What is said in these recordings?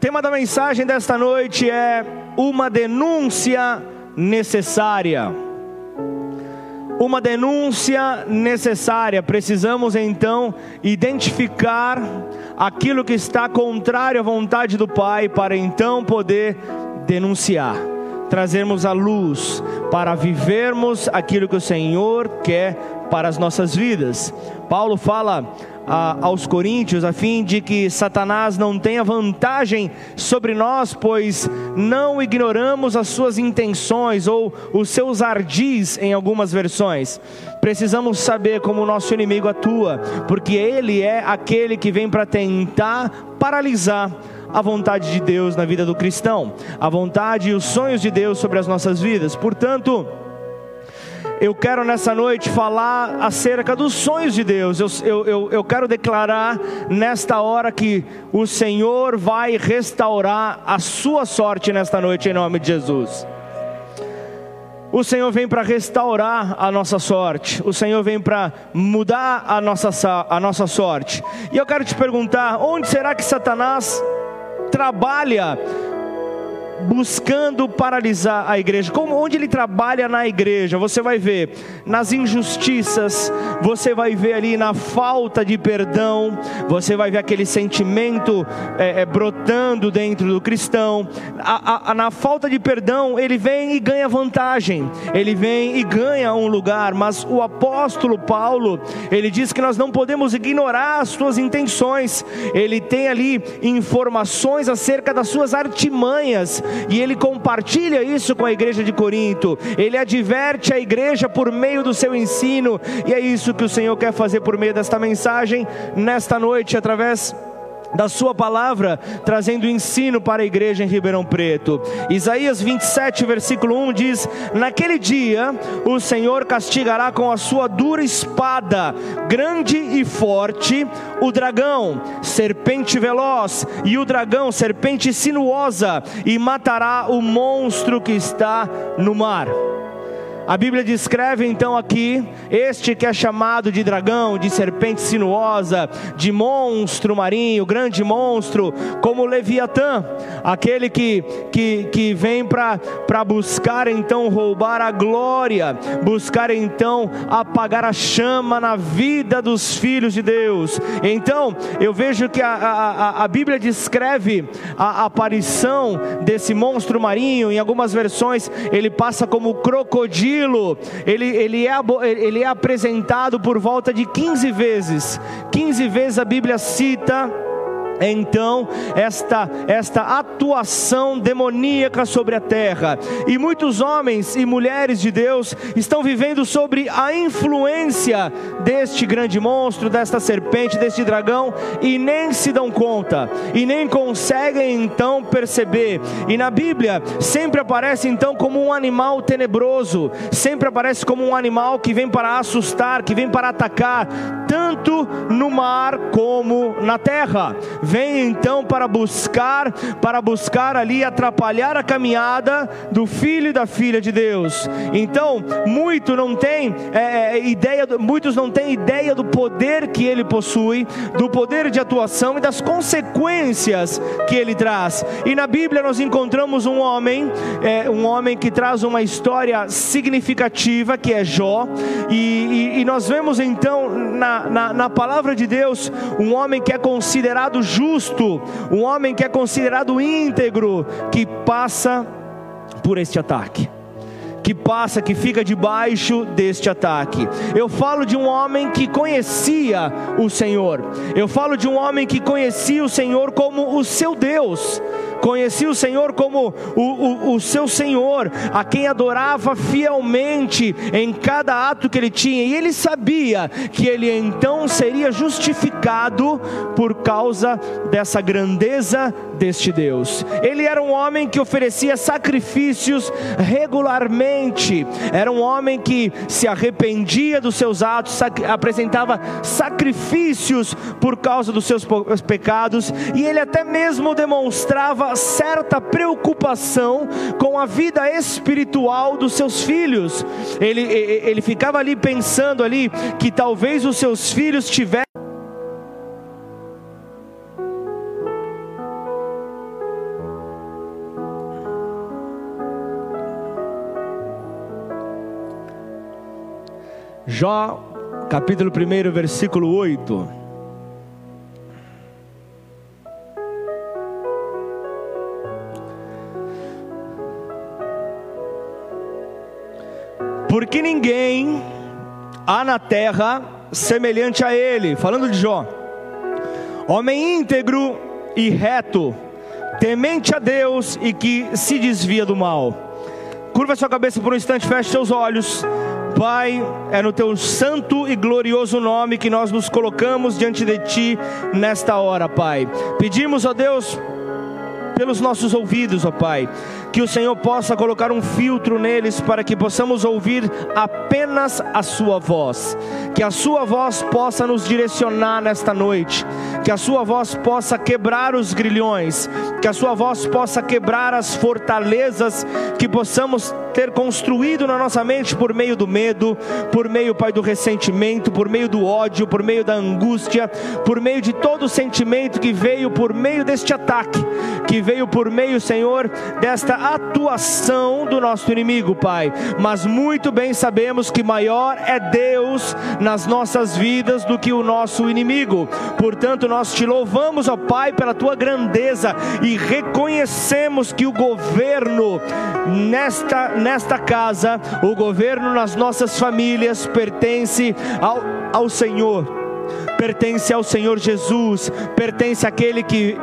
Tema da mensagem desta noite é uma denúncia necessária. Uma denúncia necessária. Precisamos então identificar aquilo que está contrário à vontade do Pai para então poder denunciar, trazermos a luz para vivermos aquilo que o Senhor quer para as nossas vidas. Paulo fala a, aos coríntios, a fim de que Satanás não tenha vantagem sobre nós, pois não ignoramos as suas intenções ou os seus ardis em algumas versões. Precisamos saber como o nosso inimigo atua, porque ele é aquele que vem para tentar paralisar a vontade de Deus na vida do cristão, a vontade e os sonhos de Deus sobre as nossas vidas. Portanto, eu quero nessa noite falar acerca dos sonhos de Deus. Eu, eu, eu, eu, quero declarar nesta hora que o Senhor vai restaurar a sua sorte nesta noite, em nome de Jesus. O Senhor vem para restaurar a nossa sorte, o Senhor vem para mudar a nossa, a nossa sorte. E eu quero te perguntar: onde será que Satanás trabalha? Buscando paralisar a igreja. Como onde ele trabalha na igreja, você vai ver nas injustiças, você vai ver ali na falta de perdão, você vai ver aquele sentimento é, é, brotando dentro do cristão. A, a, na falta de perdão, ele vem e ganha vantagem, ele vem e ganha um lugar. Mas o apóstolo Paulo, ele diz que nós não podemos ignorar as suas intenções. Ele tem ali informações acerca das suas artimanhas e ele compartilha isso com a igreja de Corinto. Ele adverte a igreja por meio do seu ensino, e é isso que o Senhor quer fazer por meio desta mensagem nesta noite através da sua palavra, trazendo ensino para a igreja em Ribeirão Preto. Isaías 27, versículo 1 diz: Naquele dia o Senhor castigará com a sua dura espada, grande e forte, o dragão, serpente veloz, e o dragão, serpente sinuosa, e matará o monstro que está no mar. A Bíblia descreve então aqui este que é chamado de dragão, de serpente sinuosa, de monstro marinho, grande monstro, como Leviatã, aquele que, que, que vem para buscar então roubar a glória, buscar então apagar a chama na vida dos filhos de Deus. Então, eu vejo que a, a, a Bíblia descreve a aparição desse monstro marinho, em algumas versões ele passa como crocodilo ele, ele, é, ele é apresentado por volta de 15 vezes. 15 vezes a Bíblia cita então esta esta atuação demoníaca sobre a terra. E muitos homens e mulheres de Deus estão vivendo sobre a influência deste grande monstro, desta serpente, deste dragão e nem se dão conta e nem conseguem então perceber. E na Bíblia sempre aparece então como um animal tenebroso, sempre aparece como um animal que vem para assustar, que vem para atacar, tanto no mar como na terra vem então para buscar, para buscar ali atrapalhar a caminhada do filho e da filha de Deus. Então, muito não tem é, é, ideia, muitos não têm ideia do poder que ele possui, do poder de atuação e das consequências que ele traz. E na Bíblia nós encontramos um homem, é, um homem que traz uma história significativa que é Jó, e, e, e nós vemos então na, na, na palavra de Deus um homem que é considerado justo um homem que é considerado íntegro, que passa por este ataque que passa, que fica debaixo deste ataque. Eu falo de um homem que conhecia o Senhor. Eu falo de um homem que conhecia o Senhor como o seu Deus conhecia o Senhor como o, o, o, seu Senhor, a quem adorava fielmente em cada ato que ele tinha, e ele sabia que ele então seria justificado por causa dessa grandeza deste Deus. Ele era um homem que oferecia sacrifícios regularmente, era um homem que se arrependia dos seus atos, apresentava sacrifícios por causa dos seus pecados, e ele até mesmo demonstrava uma certa preocupação com a vida espiritual dos seus filhos. Ele, ele ficava ali pensando ali que talvez os seus filhos tivessem Jó, capítulo 1, versículo 8. Porque ninguém há na terra semelhante a ele, falando de Jó, homem íntegro e reto, temente a Deus e que se desvia do mal. Curva sua cabeça por um instante, feche seus olhos. Pai, é no teu santo e glorioso nome que nós nos colocamos diante de ti nesta hora, Pai. Pedimos a Deus pelos nossos ouvidos, ó Pai, que o Senhor possa colocar um filtro neles para que possamos ouvir apenas a Sua voz, que a Sua voz possa nos direcionar nesta noite, que a Sua voz possa quebrar os grilhões, que a Sua voz possa quebrar as fortalezas que possamos ter construído na nossa mente por meio do medo, por meio, Pai, do ressentimento, por meio do ódio, por meio da angústia, por meio de todo o sentimento que veio por meio deste ataque, que veio por meio, Senhor, desta atuação do nosso inimigo, Pai. Mas muito bem sabemos que maior é Deus nas nossas vidas do que o nosso inimigo. Portanto, nós te louvamos, ó Pai, pela tua grandeza e reconhecemos que o governo nesta nesta casa, o governo nas nossas famílias pertence ao, ao Senhor, pertence ao Senhor Jesus, pertence àquele que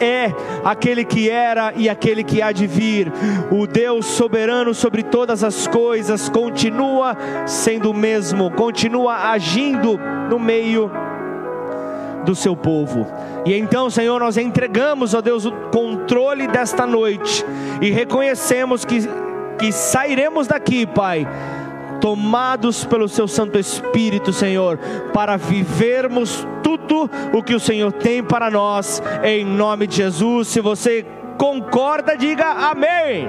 é aquele que era e aquele que há de vir. O Deus soberano sobre todas as coisas continua sendo o mesmo, continua agindo no meio do seu povo. E então, Senhor, nós entregamos, ó Deus, o controle desta noite e reconhecemos que, que sairemos daqui, Pai tomados pelo seu Santo Espírito, Senhor, para vivermos tudo o que o Senhor tem para nós, em nome de Jesus. Se você concorda, diga amém.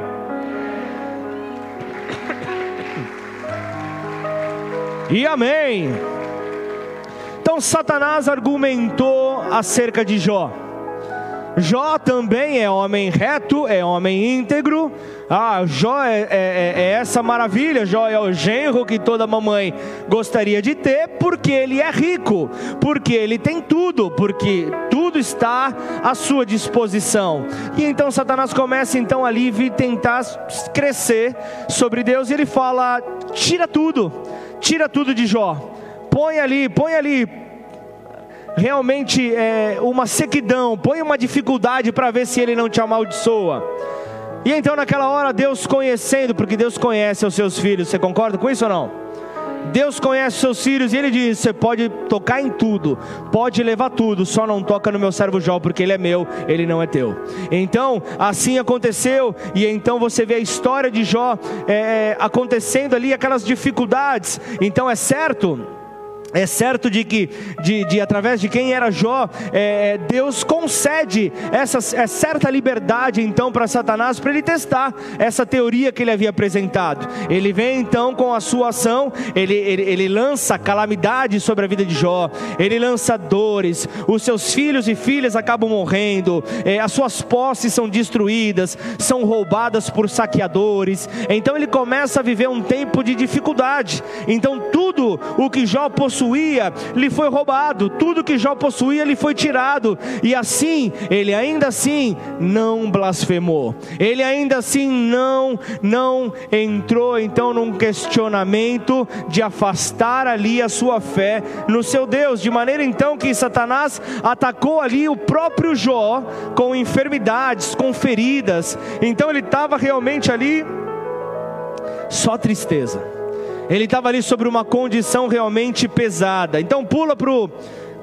E amém. Então Satanás argumentou acerca de Jó. Jó também é homem reto, é homem íntegro. Ah, Jó é, é, é, é, essa maravilha. Jó é o genro que toda mamãe gostaria de ter, porque ele é rico, porque ele tem tudo, porque tudo está à sua disposição. E então Satanás começa então ali tentar crescer sobre Deus. E ele fala: tira tudo, tira tudo de Jó. Põe ali, põe ali, realmente é, uma sequidão, põe uma dificuldade para ver se ele não te amaldiçoa. E então naquela hora Deus conhecendo, porque Deus conhece os seus filhos, você concorda com isso ou não? Deus conhece seus filhos e ele diz: Você pode tocar em tudo, pode levar tudo, só não toca no meu servo Jó, porque ele é meu, ele não é teu. Então, assim aconteceu, e então você vê a história de Jó é, acontecendo ali, aquelas dificuldades. Então, é certo é certo de que, de, de, através de quem era Jó, é, Deus concede essa é certa liberdade então para Satanás, para ele testar essa teoria que ele havia apresentado. Ele vem então com a sua ação, ele, ele, ele lança calamidade sobre a vida de Jó, ele lança dores, os seus filhos e filhas acabam morrendo, é, as suas posses são destruídas, são roubadas por saqueadores. Então ele começa a viver um tempo de dificuldade. Então tudo o que Jó possui possuía lhe foi roubado, tudo que Jó possuía lhe foi tirado, e assim, ele ainda assim não blasfemou, ele ainda assim não, não entrou então num questionamento de afastar ali a sua fé no seu Deus, de maneira então que Satanás atacou ali o próprio Jó com enfermidades, com feridas, então ele estava realmente ali só tristeza ele estava ali sobre uma condição realmente pesada. Então pula para o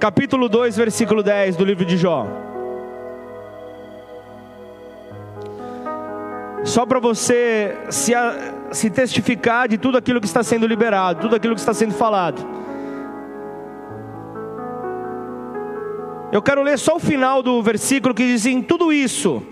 capítulo 2, versículo 10 do livro de Jó. Só para você se, se testificar de tudo aquilo que está sendo liberado, tudo aquilo que está sendo falado. Eu quero ler só o final do versículo que diz: em tudo isso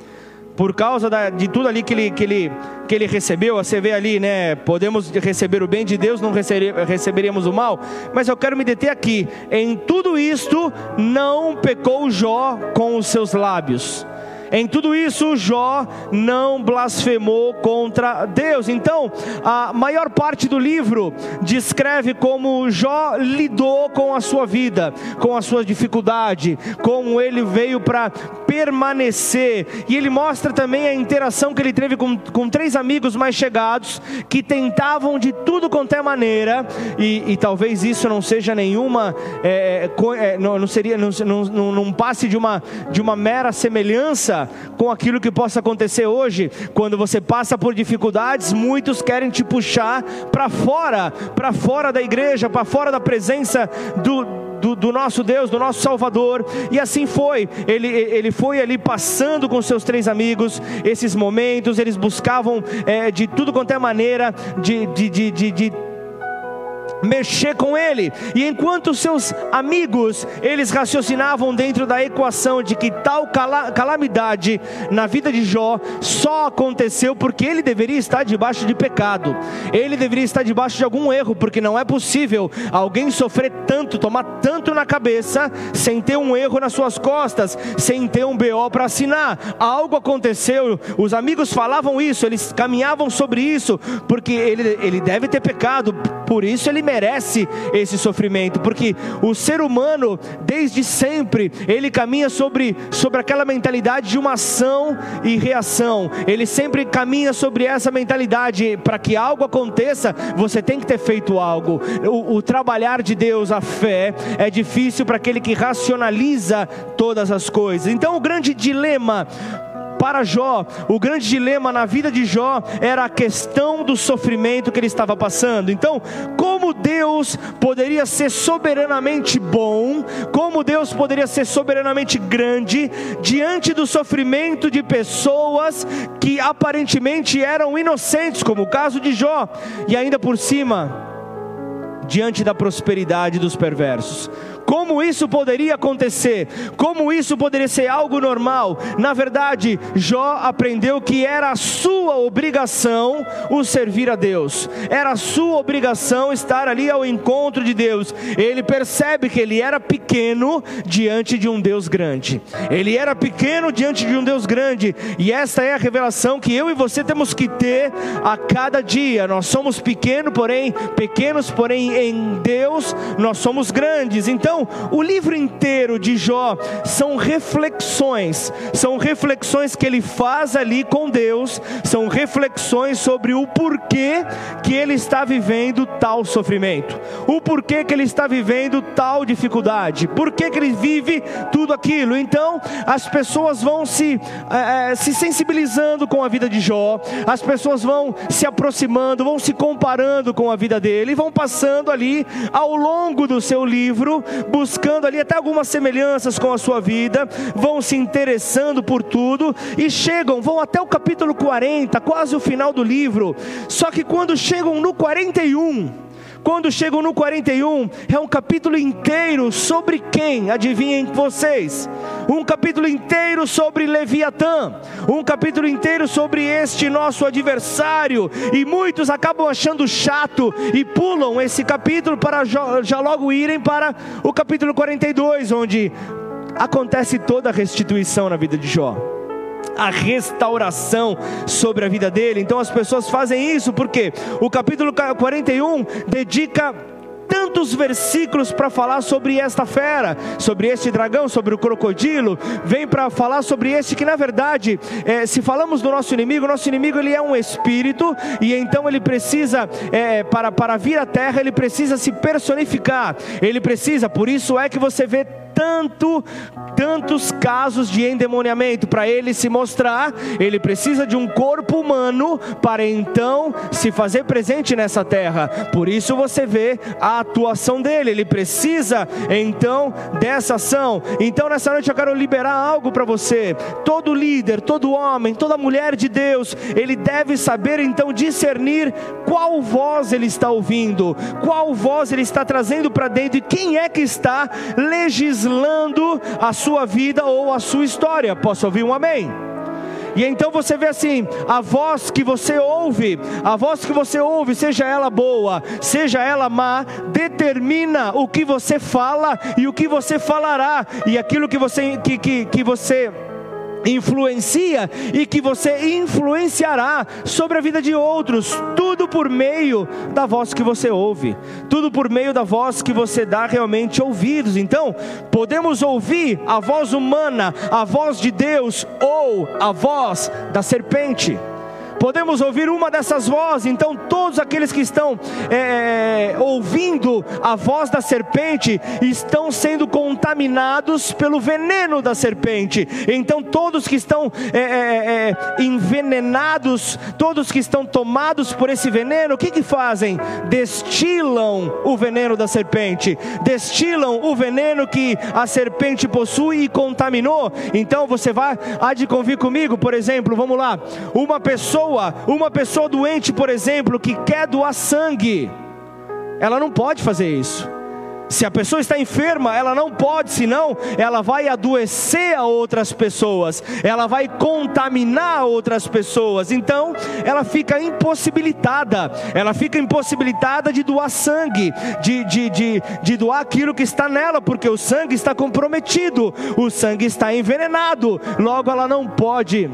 por causa da, de tudo ali que ele, que, ele, que ele recebeu, você vê ali, né? Podemos receber o bem de Deus, não receberíamos o mal, mas eu quero me deter aqui. Em tudo isto, não pecou Jó com os seus lábios. Em tudo isso, Jó não blasfemou contra Deus. Então, a maior parte do livro descreve como Jó lidou com a sua vida, com a sua dificuldade, como ele veio para permanecer. E ele mostra também a interação que ele teve com, com três amigos mais chegados que tentavam de tudo quanto é maneira, e, e talvez isso não seja nenhuma, é, é, não, não, seria, não, não, não passe de uma, de uma mera semelhança com aquilo que possa acontecer hoje, quando você passa por dificuldades, muitos querem te puxar para fora, para fora da igreja, para fora da presença do do, do, nosso Deus, do nosso Salvador. E assim foi. Ele, ele foi ali passando com seus três amigos esses momentos. Eles buscavam é, de tudo quanto é maneira de, de, de, de, de mexer com ele. E enquanto seus amigos, eles raciocinavam dentro da equação de que tal calamidade na vida de Jó só aconteceu porque ele deveria estar debaixo de pecado. Ele deveria estar debaixo de algum erro, porque não é possível alguém sofrer tanto, tomar tanto na cabeça sem ter um erro nas suas costas, sem ter um BO para assinar. Algo aconteceu. Os amigos falavam isso, eles caminhavam sobre isso, porque ele, ele deve ter pecado, por isso ele merece esse sofrimento, porque o ser humano, desde sempre, ele caminha sobre, sobre aquela mentalidade de uma ação e reação, ele sempre caminha sobre essa mentalidade, para que algo aconteça, você tem que ter feito algo. O, o trabalhar de Deus, a fé, é difícil para aquele que racionaliza todas as coisas. Então, o grande dilema para Jó, o grande dilema na vida de Jó era a questão do sofrimento que ele estava passando. Então, como Deus poderia ser soberanamente bom, como Deus poderia ser soberanamente grande diante do sofrimento de pessoas que aparentemente eram inocentes, como o caso de Jó, e ainda por cima, diante da prosperidade dos perversos. Como isso poderia acontecer? Como isso poderia ser algo normal? Na verdade, Jó aprendeu que era a sua obrigação o servir a Deus, era a sua obrigação estar ali ao encontro de Deus. Ele percebe que ele era pequeno diante de um Deus grande, ele era pequeno diante de um Deus grande, e esta é a revelação que eu e você temos que ter a cada dia. Nós somos pequenos, porém, pequenos, porém em Deus nós somos grandes. Então, então, o livro inteiro de Jó são reflexões, são reflexões que ele faz ali com Deus, são reflexões sobre o porquê que ele está vivendo tal sofrimento, o porquê que ele está vivendo tal dificuldade, por que ele vive tudo aquilo. Então, as pessoas vão se, é, se sensibilizando com a vida de Jó, as pessoas vão se aproximando, vão se comparando com a vida dele, vão passando ali ao longo do seu livro buscando ali até algumas semelhanças com a sua vida, vão se interessando por tudo e chegam, vão até o capítulo 40, quase o final do livro. Só que quando chegam no 41, quando chegam no 41, é um capítulo inteiro sobre quem? Adivinhem vocês? Um capítulo inteiro sobre Leviatã, um capítulo inteiro sobre este nosso adversário, e muitos acabam achando chato e pulam esse capítulo para já logo irem para o capítulo 42, onde acontece toda a restituição na vida de Jó a restauração sobre a vida dele. Então as pessoas fazem isso porque o capítulo 41 dedica tantos versículos para falar sobre esta fera, sobre este dragão, sobre o crocodilo, vem para falar sobre este que na verdade, é, se falamos do nosso inimigo, nosso inimigo ele é um espírito e então ele precisa é, para para vir à terra ele precisa se personificar, ele precisa, por isso é que você vê tanto, tantos casos de endemoniamento. Para ele se mostrar, ele precisa de um corpo humano para então se fazer presente nessa terra. Por isso você vê a atuação dele. Ele precisa então dessa ação. Então nessa noite eu quero liberar algo para você. Todo líder, todo homem, toda mulher de Deus, ele deve saber então discernir qual voz ele está ouvindo, qual voz ele está trazendo para dentro e quem é que está legislando a sua vida ou a sua história. Posso ouvir um amém? E então você vê assim: a voz que você ouve, a voz que você ouve, seja ela boa, seja ela má, determina o que você fala e o que você falará, e aquilo que você, que, que, que você influencia e que você influenciará sobre a vida de outros, tudo por meio da voz que você ouve, tudo por meio da voz que você dá realmente ouvidos. Então, podemos ouvir a voz humana, a voz de Deus ou a voz da serpente podemos ouvir uma dessas vozes. Então, todos aqueles que estão é, ouvindo a voz da serpente estão sendo contaminados pelo veneno da serpente. Então, todos que estão é, é, é, envenenados, todos que estão tomados por esse veneno, o que, que fazem? Destilam o veneno da serpente, destilam o veneno que a serpente possui e contaminou. Então, você vai, há de convir comigo, por exemplo, vamos lá, uma pessoa pessoa, uma pessoa doente, por exemplo, que quer doar sangue, ela não pode fazer isso. Se a pessoa está enferma, ela não pode, senão ela vai adoecer a outras pessoas, ela vai contaminar outras pessoas. Então, ela fica impossibilitada, ela fica impossibilitada de doar sangue, de, de, de, de doar aquilo que está nela, porque o sangue está comprometido, o sangue está envenenado, logo ela não pode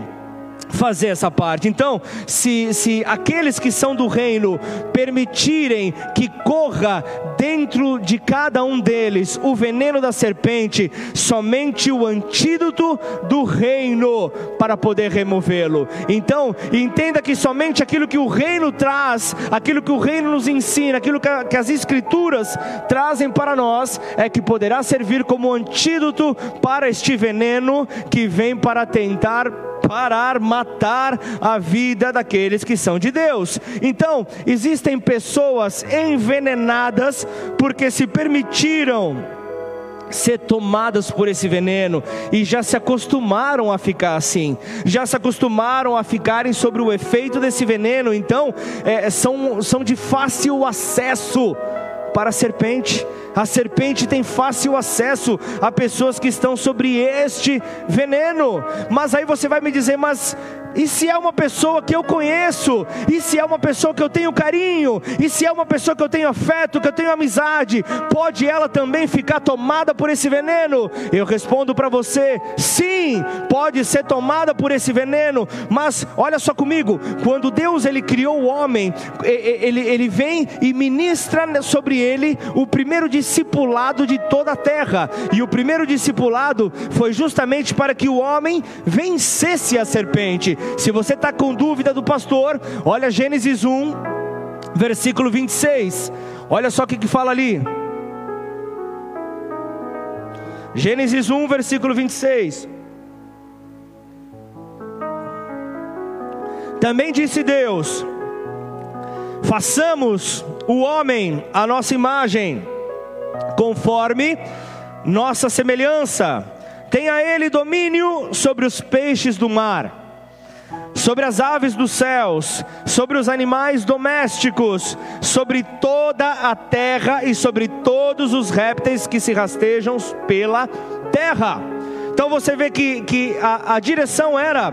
fazer essa parte. Então, se, se aqueles que são do reino permitirem que corra dentro de cada um deles o veneno da serpente, somente o antídoto do reino para poder removê-lo. Então, entenda que somente aquilo que o reino traz, aquilo que o reino nos ensina, aquilo que, que as escrituras trazem para nós, é que poderá servir como antídoto para este veneno que vem para tentar parar, matar a vida daqueles que são de Deus. Então, existem pessoas envenenadas porque se permitiram ser tomadas por esse veneno e já se acostumaram a ficar assim, já se acostumaram a ficarem sobre o efeito desse veneno, então é, são, são de fácil acesso para a serpente. A serpente tem fácil acesso a pessoas que estão sobre este veneno. Mas aí você vai me dizer, mas e se é uma pessoa que eu conheço? E se é uma pessoa que eu tenho carinho? E se é uma pessoa que eu tenho afeto, que eu tenho amizade? Pode ela também ficar tomada por esse veneno? Eu respondo para você: sim, pode ser tomada por esse veneno. Mas olha só comigo, quando Deus ele criou o homem, ele, ele vem e ministra sobre ele o primeiro discipulado de toda a terra. E o primeiro discipulado foi justamente para que o homem vencesse a serpente. Se você está com dúvida do pastor, olha Gênesis 1, versículo 26. Olha só o que, que fala ali. Gênesis 1, versículo 26. Também disse Deus: façamos o homem a nossa imagem conforme nossa semelhança. Tenha ele domínio sobre os peixes do mar, sobre as aves dos céus, sobre os animais domésticos, sobre toda a terra e sobre todos os répteis que se rastejam pela terra. Então você vê que, que a, a direção era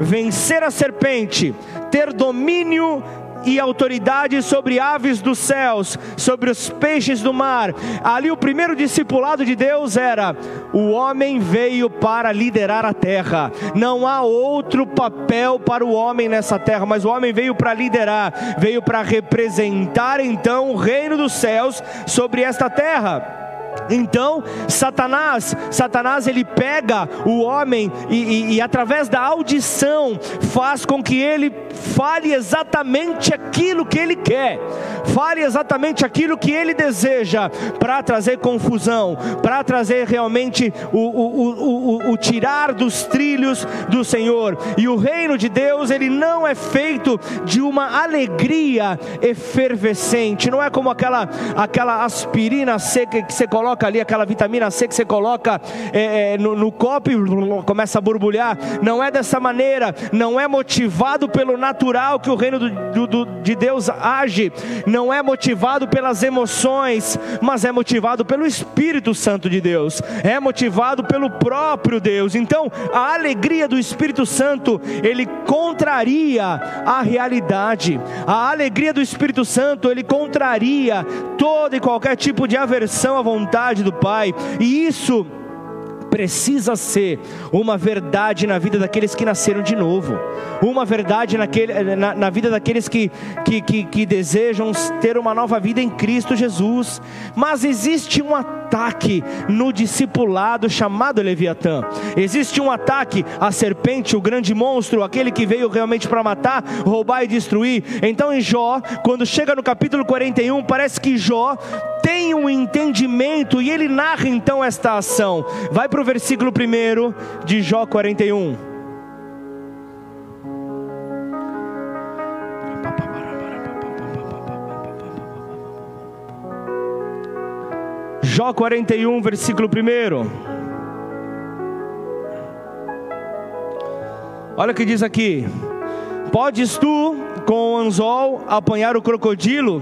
vencer a serpente, ter domínio e autoridade sobre aves dos céus, sobre os peixes do mar. Ali o primeiro discipulado de Deus era: o homem veio para liderar a terra. Não há outro papel para o homem nessa terra, mas o homem veio para liderar, veio para representar então o reino dos céus sobre esta terra. Então, Satanás, Satanás ele pega o homem e, e, e, através da audição faz com que ele fale exatamente aquilo que ele quer, fale exatamente aquilo que ele deseja para trazer confusão, para trazer realmente o, o, o, o, tirar dos trilhos do Senhor. E o reino de Deus ele não é feito de uma alegria efervescente, não é como aquela aquela aspirina seca que você coloca coloca ali aquela vitamina C que você coloca é, é, no, no copo e começa a borbulhar. Não é dessa maneira, não é motivado pelo natural que o reino do, do, de Deus age, não é motivado pelas emoções, mas é motivado pelo Espírito Santo de Deus, é motivado pelo próprio Deus. Então, a alegria do Espírito Santo, ele contraria a realidade. A alegria do Espírito Santo, ele contraria todo e qualquer tipo de aversão à vontade do Pai, e isso precisa ser uma verdade na vida daqueles que nasceram de novo, uma verdade naquele, na, na vida daqueles que, que, que, que desejam ter uma nova vida em Cristo Jesus. Mas existe um ataque no discipulado chamado Leviatã, existe um ataque à serpente, o grande monstro, aquele que veio realmente para matar, roubar e destruir. Então em Jó, quando chega no capítulo 41, parece que Jó tem um entendimento e ele narra então esta ação. Vai para o versículo 1 de Jó 41. Jó 41, versículo 1. Olha o que diz aqui: Podes tu, com o anzol, apanhar o crocodilo,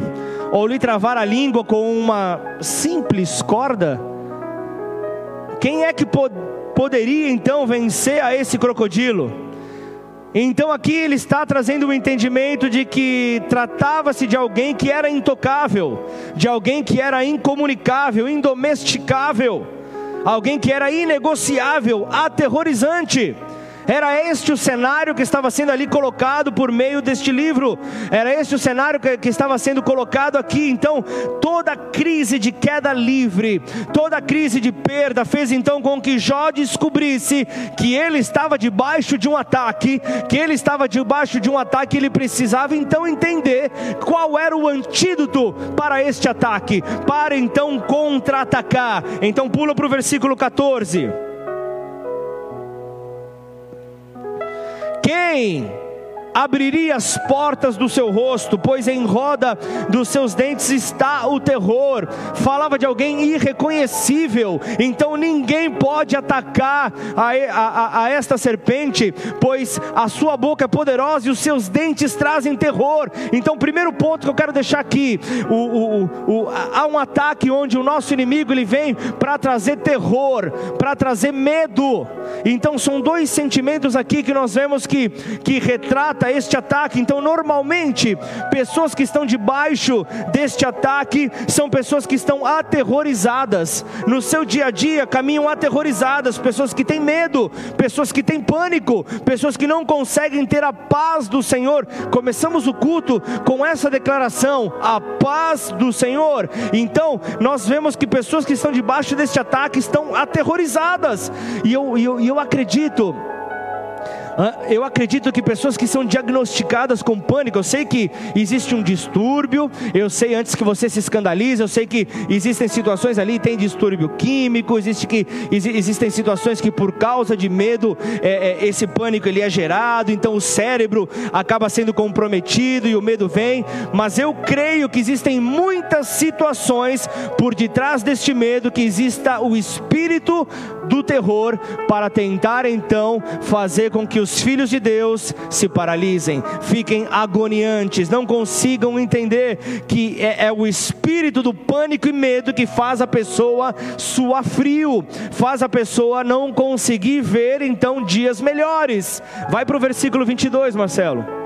ou lhe travar a língua com uma simples corda? Quem é que pod poderia então vencer a esse crocodilo? Então aqui ele está trazendo o entendimento de que tratava-se de alguém que era intocável, de alguém que era incomunicável, indomesticável, alguém que era inegociável, aterrorizante. Era este o cenário que estava sendo ali colocado por meio deste livro. Era este o cenário que, que, estava sendo colocado aqui. Então, toda crise de queda livre, toda crise de perda, fez então com que Jó descobrisse que ele estava debaixo de um ataque, que ele estava debaixo de um ataque, ele precisava então entender qual era o antídoto para este ataque, para então contra-atacar. Então, pula para o versículo 14. Quem abriria as portas do seu rosto, pois em roda dos seus dentes está o terror. Falava de alguém irreconhecível, então ninguém pode atacar a, a, a, esta serpente, pois a sua boca é poderosa e os seus dentes trazem terror. Então, primeiro ponto que eu quero deixar aqui: o, o, o, há um ataque onde o nosso inimigo ele vem para trazer terror, para trazer medo. Então, são dois sentimentos aqui que nós vemos que, que retratam este ataque. Então, normalmente, pessoas que estão debaixo deste ataque são pessoas que estão aterrorizadas. No seu dia a dia, caminham aterrorizadas, pessoas que têm medo, pessoas que têm pânico, pessoas que não conseguem ter a paz do Senhor. Começamos o culto com essa declaração: a paz do Senhor. Então, nós vemos que pessoas que estão debaixo deste ataque estão aterrorizadas, e eu, eu, eu acredito eu acredito que pessoas que são diagnosticadas com pânico, eu sei que existe um distúrbio, eu sei antes que você se escandalize, eu sei que existem situações ali, tem distúrbio químico, existe que, existem situações que por causa de medo, é, é, esse pânico ele é gerado, então o cérebro acaba sendo comprometido e o medo vem, mas eu creio que existem muitas situações por detrás deste medo que exista o espírito do terror para tentar então fazer com que os filhos de Deus se paralisem, fiquem agoniantes, não consigam entender que é, é o espírito do pânico e medo que faz a pessoa suar frio, faz a pessoa não conseguir ver então dias melhores. Vai para o versículo 22, Marcelo.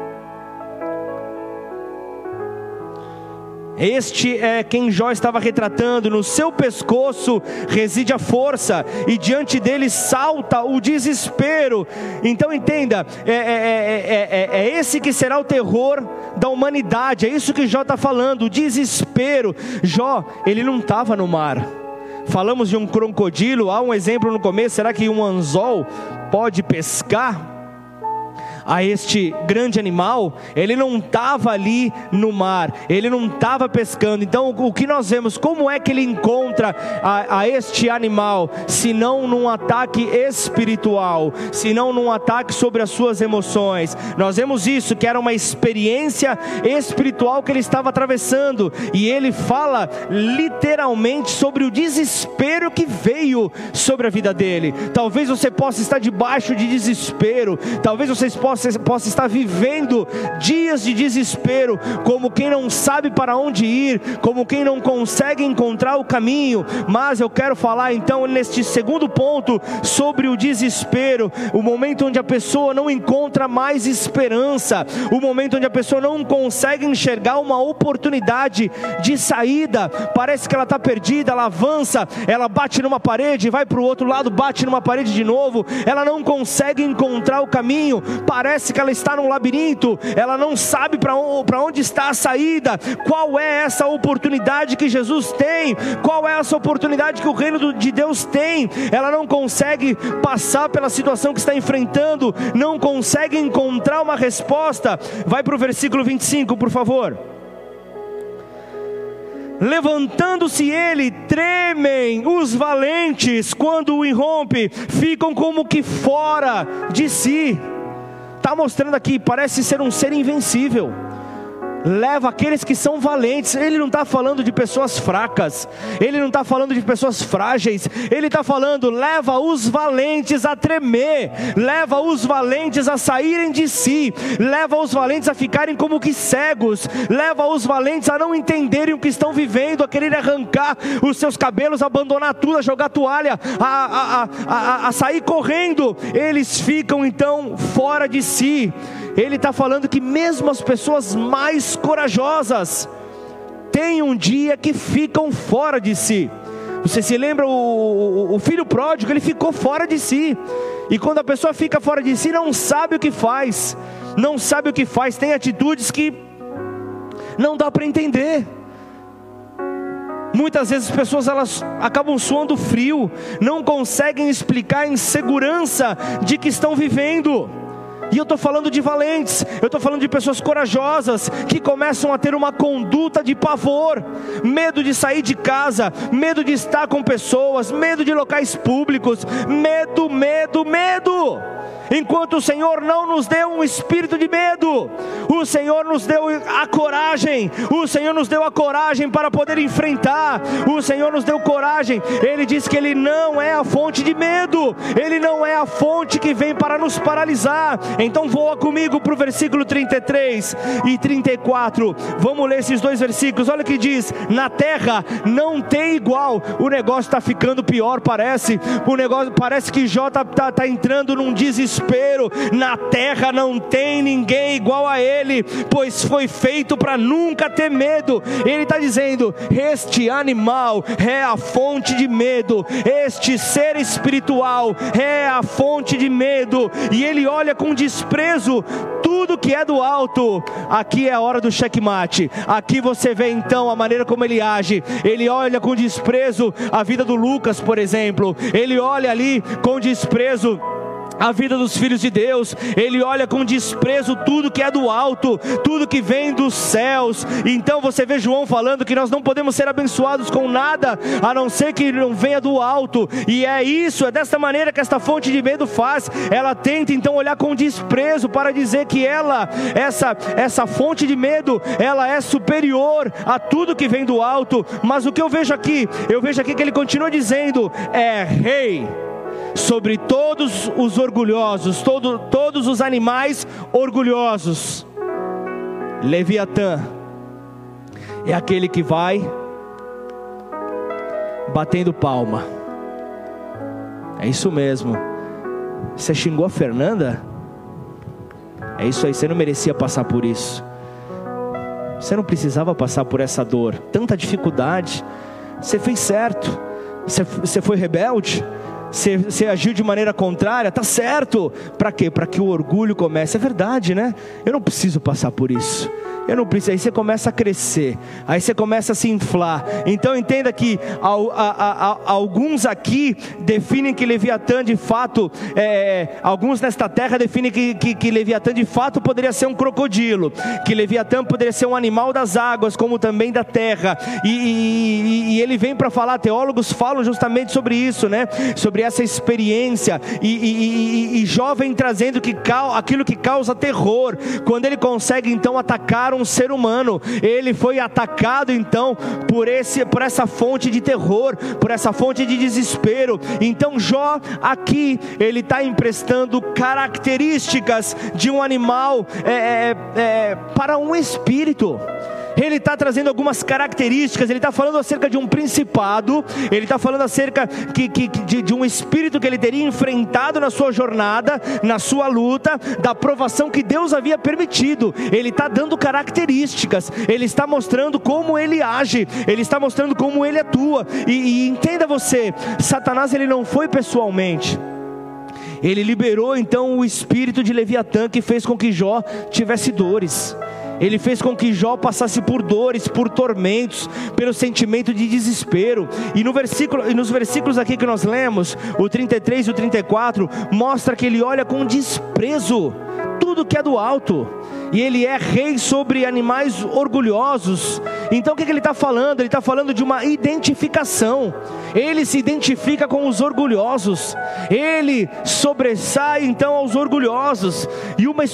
Este é quem Jó estava retratando, no seu pescoço reside a força, e diante dele salta o desespero. Então entenda, é, é, é, é esse que será o terror da humanidade, é isso que Jó está falando, o desespero. Jó, ele não estava no mar. Falamos de um crocodilo, há um exemplo no começo, será que um anzol pode pescar? A este grande animal, ele não estava ali no mar, ele não estava pescando. Então, o que nós vemos, como é que ele encontra a, a este animal, se não num ataque espiritual, se não num ataque sobre as suas emoções? Nós vemos isso, que era uma experiência espiritual que ele estava atravessando, e ele fala literalmente sobre o desespero que veio sobre a vida dele. Talvez você possa estar debaixo de desespero, talvez vocês possam possa, possa estar vivendo dias de desespero, como quem não sabe para onde ir, como quem não consegue encontrar o caminho. Mas eu quero falar então neste segundo ponto sobre o desespero, o momento onde a pessoa não encontra mais esperança, o momento onde a pessoa não consegue enxergar uma oportunidade de saída. Parece que ela está perdida, ela avança, ela bate numa parede, vai para o outro lado, bate numa parede de novo, ela não consegue encontrar o caminho, parece que ela está num labirinto, ela não sabe para onde está a saída, qual é essa oportunidade que Jesus tem, qual é essa oportunidade que o reino de Deus tem, ela não consegue passar pela situação que está enfrentando, não consegue encontrar uma resposta. Vai para o versículo 25, por favor. Levantando-se ele, tremem os valentes quando o irrompe, ficam como que fora de si. Está mostrando aqui, parece ser um ser invencível leva aqueles que são valentes. Ele não está falando de pessoas fracas, ele não está falando de pessoas frágeis, ele está falando, leva os valentes a tremer, leva os valentes a saírem de si, leva os valentes a ficarem como que cegos, leva os valentes a não entenderem o que estão vivendo, a querer arrancar os seus cabelos, abandonar tudo, a jogar toalha, a, a, a, a sair correndo. Eles ficam então fora de si ele está falando que mesmo as pessoas mais corajosas têm um dia que ficam fora de si. Você se lembra o, o, o, filho pródigo, ele ficou fora de si. E quando a pessoa fica fora de si, não sabe o que faz, não sabe o que faz, tem atitudes que não dá para entender. Muitas vezes as pessoas elas acabam suando frio, não conseguem explicar a insegurança de que estão vivendo. E eu estou falando de valentes, eu estou falando de pessoas corajosas que começam a ter uma conduta de pavor, medo de sair de casa, medo de estar com pessoas, medo de locais públicos, medo, medo, medo enquanto o Senhor não nos deu um espírito de medo, o Senhor nos deu a coragem, o Senhor nos deu a coragem para poder enfrentar, o Senhor nos deu coragem, Ele diz que Ele não é a fonte de medo, Ele não é a fonte que vem para nos paralisar. Então voa comigo para o versículo 33 e 34, vamos ler esses dois versículos, olha o que diz: na terra não tem igual, o negócio está ficando pior, parece, o negócio parece que Jó está tá, tá entrando num desespero. Desespero. Na terra não tem ninguém igual a Ele, pois foi feito para nunca ter medo. Ele está dizendo: este animal é a fonte de medo, este ser espiritual é a fonte de medo, e ele olha com desprezo tudo que é do alto. Aqui é a hora do checkmate. Aqui você vê então a maneira como ele age. Ele olha com desprezo a vida do Lucas, por exemplo. Ele olha ali com desprezo a vida dos filhos de Deus, ele olha com desprezo tudo que é do alto, tudo que vem dos céus. Então você vê João falando que nós não podemos ser abençoados com nada, a não ser que não venha do alto. E é isso, é dessa maneira que esta fonte de medo faz. Ela tenta então olhar com desprezo para dizer que ela, essa essa fonte de medo, ela é superior a tudo que vem do alto. Mas o que eu vejo aqui, eu vejo aqui que ele continua dizendo: é rei sobre todos os orgulhosos, todo, todos os animais orgulhosos. Leviatã é aquele que vai batendo palma. É isso mesmo. Você xingou a Fernanda? É isso aí, você não merecia passar por isso. Você não precisava passar por essa dor, tanta dificuldade. Você fez certo. Você, você foi rebelde você, você agiu de maneira contrária, tá certo. Para quê? Para que o orgulho comece. É verdade, né? Eu não preciso passar por isso. Eu não preciso. Aí você começa a crescer, aí você começa a se inflar. Então entenda que alguns aqui definem que Leviatã de fato, é, alguns nesta terra definem que, que, que, Leviatã de fato poderia ser um crocodilo, que Leviatã poderia ser um animal das águas, como também da terra. E, e, e ele vem para falar, teólogos falam justamente sobre isso, né? Sobre essa experiência. E, jovem trazendo que, aquilo que causa terror, quando ele consegue então atacar um ser humano, ele foi atacado então por, esse, por essa fonte de terror, por essa fonte de desespero. Então Jó aqui ele está emprestando características de um animal é, é, é, para um espírito ele está trazendo algumas características, ele está falando acerca de um principado, ele está falando acerca que, que, de, de um espírito que ele teria enfrentado na sua jornada, na sua luta, da provação que Deus havia permitido. Ele está dando características, ele está mostrando como ele age, ele está mostrando como ele atua. E, e entenda você, Satanás ele não foi pessoalmente. Ele liberou então o espírito de Leviatã que fez com que Jó tivesse dores. Ele fez com que Jó passasse por dores, por tormentos, pelo sentimento de desespero. E no versículo, nos versículos aqui que nós lemos, o 33 e o 34, mostra que ele olha com desprezo tudo que é do alto e ele é rei sobre animais orgulhosos. Então o que, que ele está falando? Ele está falando de uma identificação. Ele se identifica com os orgulhosos, ele sobressai então aos orgulhosos. E uma,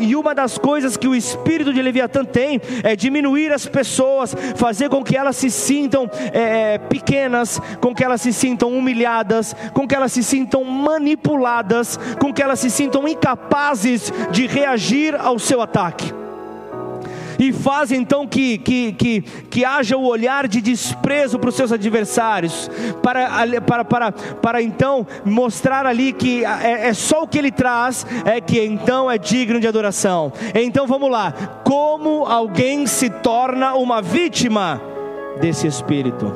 e uma das coisas que o espírito de Leviatã tem é diminuir as pessoas, fazer com que elas se sintam é, pequenas, com que elas se sintam humilhadas, com que elas se sintam manipuladas, com que elas se sintam incapazes de reagir ao seu ataque ataque. E faz então que, que, que, que haja o olhar de desprezo para os seus adversários, para, para, para, para então mostrar ali que é, é só o que ele traz, é que então é digno de adoração. Então vamos lá, como alguém se torna uma vítima desse espírito?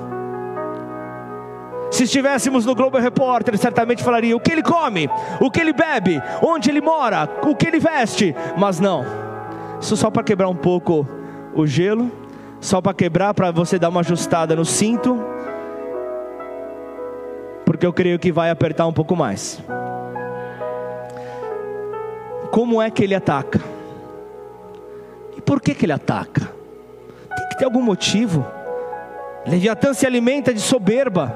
Se estivéssemos no Globo Repórter, certamente falaria o que ele come, o que ele bebe, onde ele mora, o que ele veste, mas não. Só para quebrar um pouco o gelo, só para quebrar, para você dar uma ajustada no cinto, porque eu creio que vai apertar um pouco mais. Como é que ele ataca? E por que, que ele ataca? Tem que ter algum motivo. Leviatã se alimenta de soberba,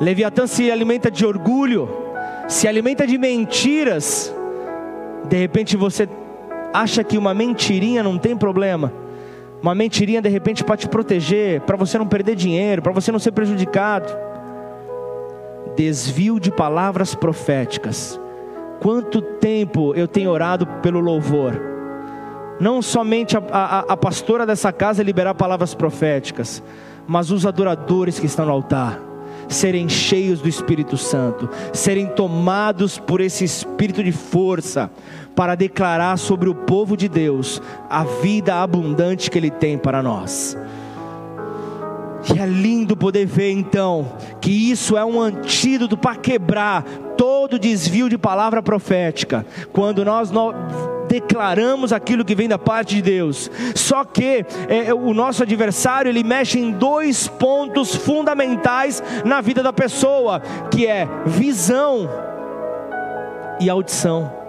Leviatã se alimenta de orgulho, se alimenta de mentiras. De repente você acha que uma mentirinha não tem problema. Uma mentirinha de repente para te proteger, para você não perder dinheiro, para você não ser prejudicado. Desvio de palavras proféticas. Quanto tempo eu tenho orado pelo louvor? Não somente a, a, a pastora dessa casa liberar palavras proféticas, mas os adoradores que estão no altar serem cheios do Espírito Santo, serem tomados por esse espírito de força, para declarar sobre o povo de Deus a vida abundante que Ele tem para nós. E é lindo poder ver então que isso é um antídoto para quebrar todo desvio de palavra profética. Quando nós declaramos aquilo que vem da parte de Deus. Só que é, o nosso adversário ele mexe em dois pontos fundamentais na vida da pessoa, que é visão e audição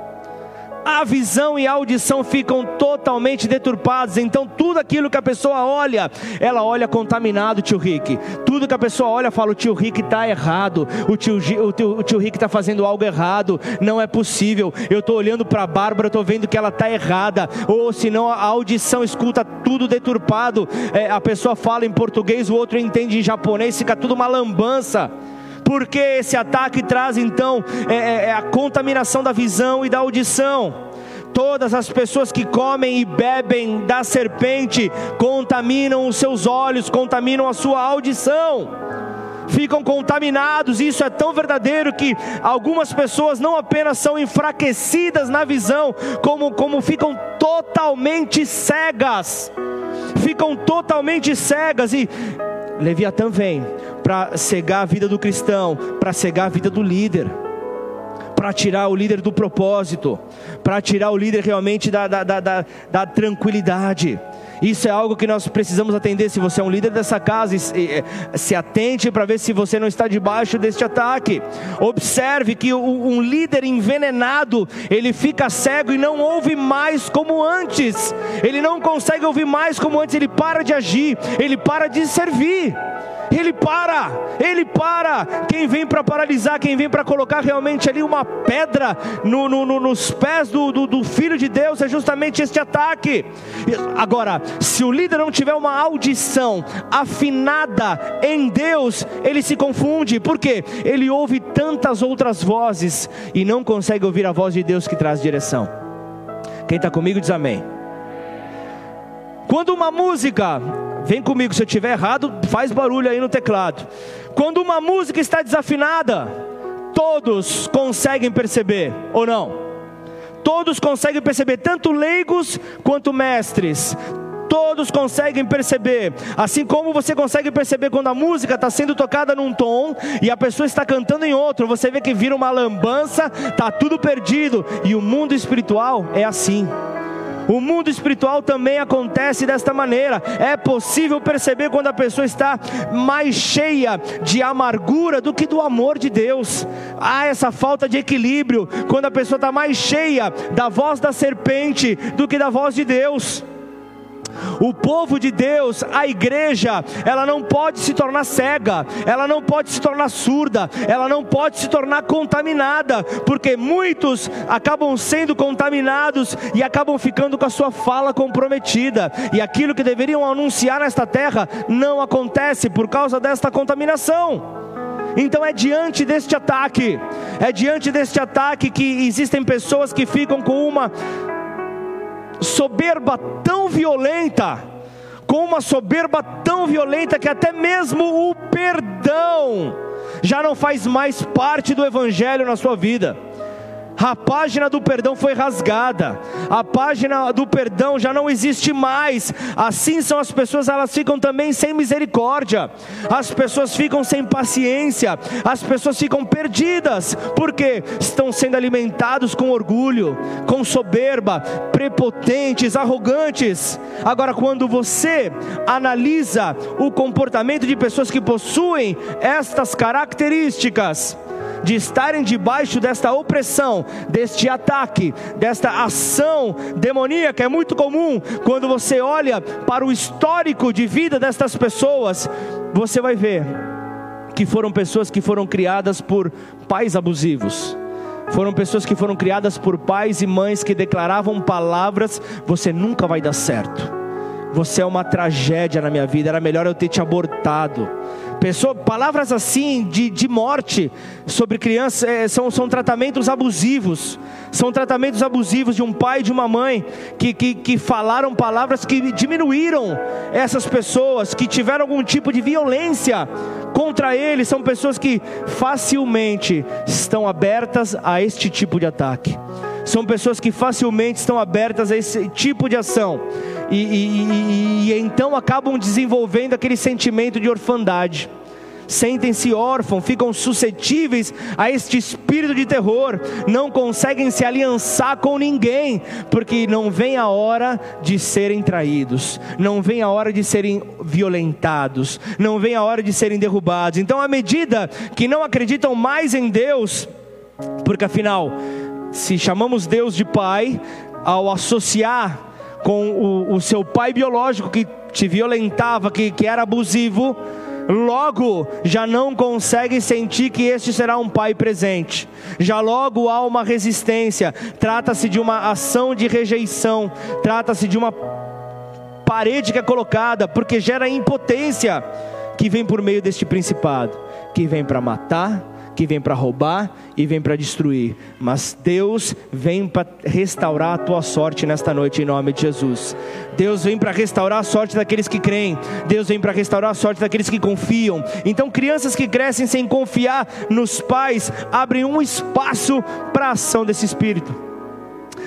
a visão e a audição ficam totalmente deturpados. Então, tudo aquilo que a pessoa olha, ela olha contaminado, tio Rick. Tudo que a pessoa olha, fala: o tio Rick está errado, o tio, o tio, o tio Rick está fazendo algo errado, não é possível. Eu estou olhando para a Bárbara, estou vendo que ela está errada. Ou senão a audição escuta tudo deturpado. É, a pessoa fala em português, o outro entende em japonês, fica tudo uma lambança porque esse ataque traz então é, é, é a contaminação da visão e da audição. Todas as pessoas que comem e bebem da serpente contaminam os seus olhos, contaminam a sua audição ficam contaminados. Isso é tão verdadeiro que algumas pessoas não apenas são enfraquecidas na visão, como, como ficam totalmente cegas. Ficam totalmente cegas e Leviatã vem para cegar a vida do cristão, para cegar a vida do líder, para tirar o líder do propósito, para tirar o líder realmente da, da, da, da, da tranquilidade. Isso é algo que nós precisamos atender. Se você é um líder dessa casa, se atente para ver se você não está debaixo deste ataque. Observe que um líder envenenado, ele fica cego e não ouve mais como antes. Ele não consegue ouvir mais como antes, ele para de agir, ele para de servir. Ele para, ele para. Quem vem para paralisar, quem vem para colocar realmente ali uma pedra no, no, no, nos pés do, do, do filho de Deus é justamente este ataque. Agora, se o líder não tiver uma audição afinada em Deus, ele se confunde, porque ele ouve tantas outras vozes e não consegue ouvir a voz de Deus que traz direção. Quem está comigo diz amém. Quando uma música, vem comigo, se eu estiver errado, faz barulho aí no teclado. Quando uma música está desafinada, todos conseguem perceber, ou não? Todos conseguem perceber, tanto leigos quanto mestres. Todos conseguem perceber, assim como você consegue perceber quando a música está sendo tocada num tom e a pessoa está cantando em outro, você vê que vira uma lambança, está tudo perdido, e o mundo espiritual é assim. O mundo espiritual também acontece desta maneira. É possível perceber quando a pessoa está mais cheia de amargura do que do amor de Deus. Há essa falta de equilíbrio quando a pessoa está mais cheia da voz da serpente do que da voz de Deus. O povo de Deus, a igreja, ela não pode se tornar cega, ela não pode se tornar surda, ela não pode se tornar contaminada, porque muitos acabam sendo contaminados e acabam ficando com a sua fala comprometida, e aquilo que deveriam anunciar nesta terra não acontece por causa desta contaminação. Então é diante deste ataque, é diante deste ataque que existem pessoas que ficam com uma soberba tão violenta, com uma soberba tão violenta que até mesmo o perdão já não faz mais parte do evangelho na sua vida. A página do perdão foi rasgada. A página do perdão já não existe mais. Assim são as pessoas, elas ficam também sem misericórdia. As pessoas ficam sem paciência. As pessoas ficam perdidas, porque estão sendo alimentados com orgulho, com soberba, prepotentes, arrogantes. Agora, quando você analisa o comportamento de pessoas que possuem estas características, de estarem debaixo desta opressão, deste ataque, desta ação demoníaca. É muito comum quando você olha para o histórico de vida destas pessoas, você vai ver que foram pessoas que foram criadas por pais abusivos. Foram pessoas que foram criadas por pais e mães que declaravam palavras: você nunca vai dar certo. Você é uma tragédia na minha vida, era melhor eu ter te abortado Pessoa, palavras assim de, de morte sobre crianças é, são, são tratamentos abusivos. São tratamentos abusivos de um pai e de uma mãe que, que, que falaram palavras que diminuíram essas pessoas, que tiveram algum tipo de violência contra eles. São pessoas que facilmente estão abertas a este tipo de ataque. São pessoas que facilmente estão abertas a esse tipo de ação. E, e, e, e então acabam desenvolvendo aquele sentimento de orfandade. Sentem-se órfãos, ficam suscetíveis a este espírito de terror, não conseguem se aliançar com ninguém, porque não vem a hora de serem traídos, não vem a hora de serem violentados, não vem a hora de serem derrubados. Então, à medida que não acreditam mais em Deus, porque afinal, se chamamos Deus de Pai, ao associar com o, o seu pai biológico que te violentava, que, que era abusivo, logo já não consegue sentir que este será um pai presente. Já logo há uma resistência. Trata-se de uma ação de rejeição, trata-se de uma parede que é colocada, porque gera impotência que vem por meio deste principado, que vem para matar, que vem para roubar e vem para destruir, mas Deus vem para restaurar a tua sorte nesta noite em nome de Jesus. Deus vem para restaurar a sorte daqueles que creem, Deus vem para restaurar a sorte daqueles que confiam. Então, crianças que crescem sem confiar nos pais abrem um espaço para a ação desse espírito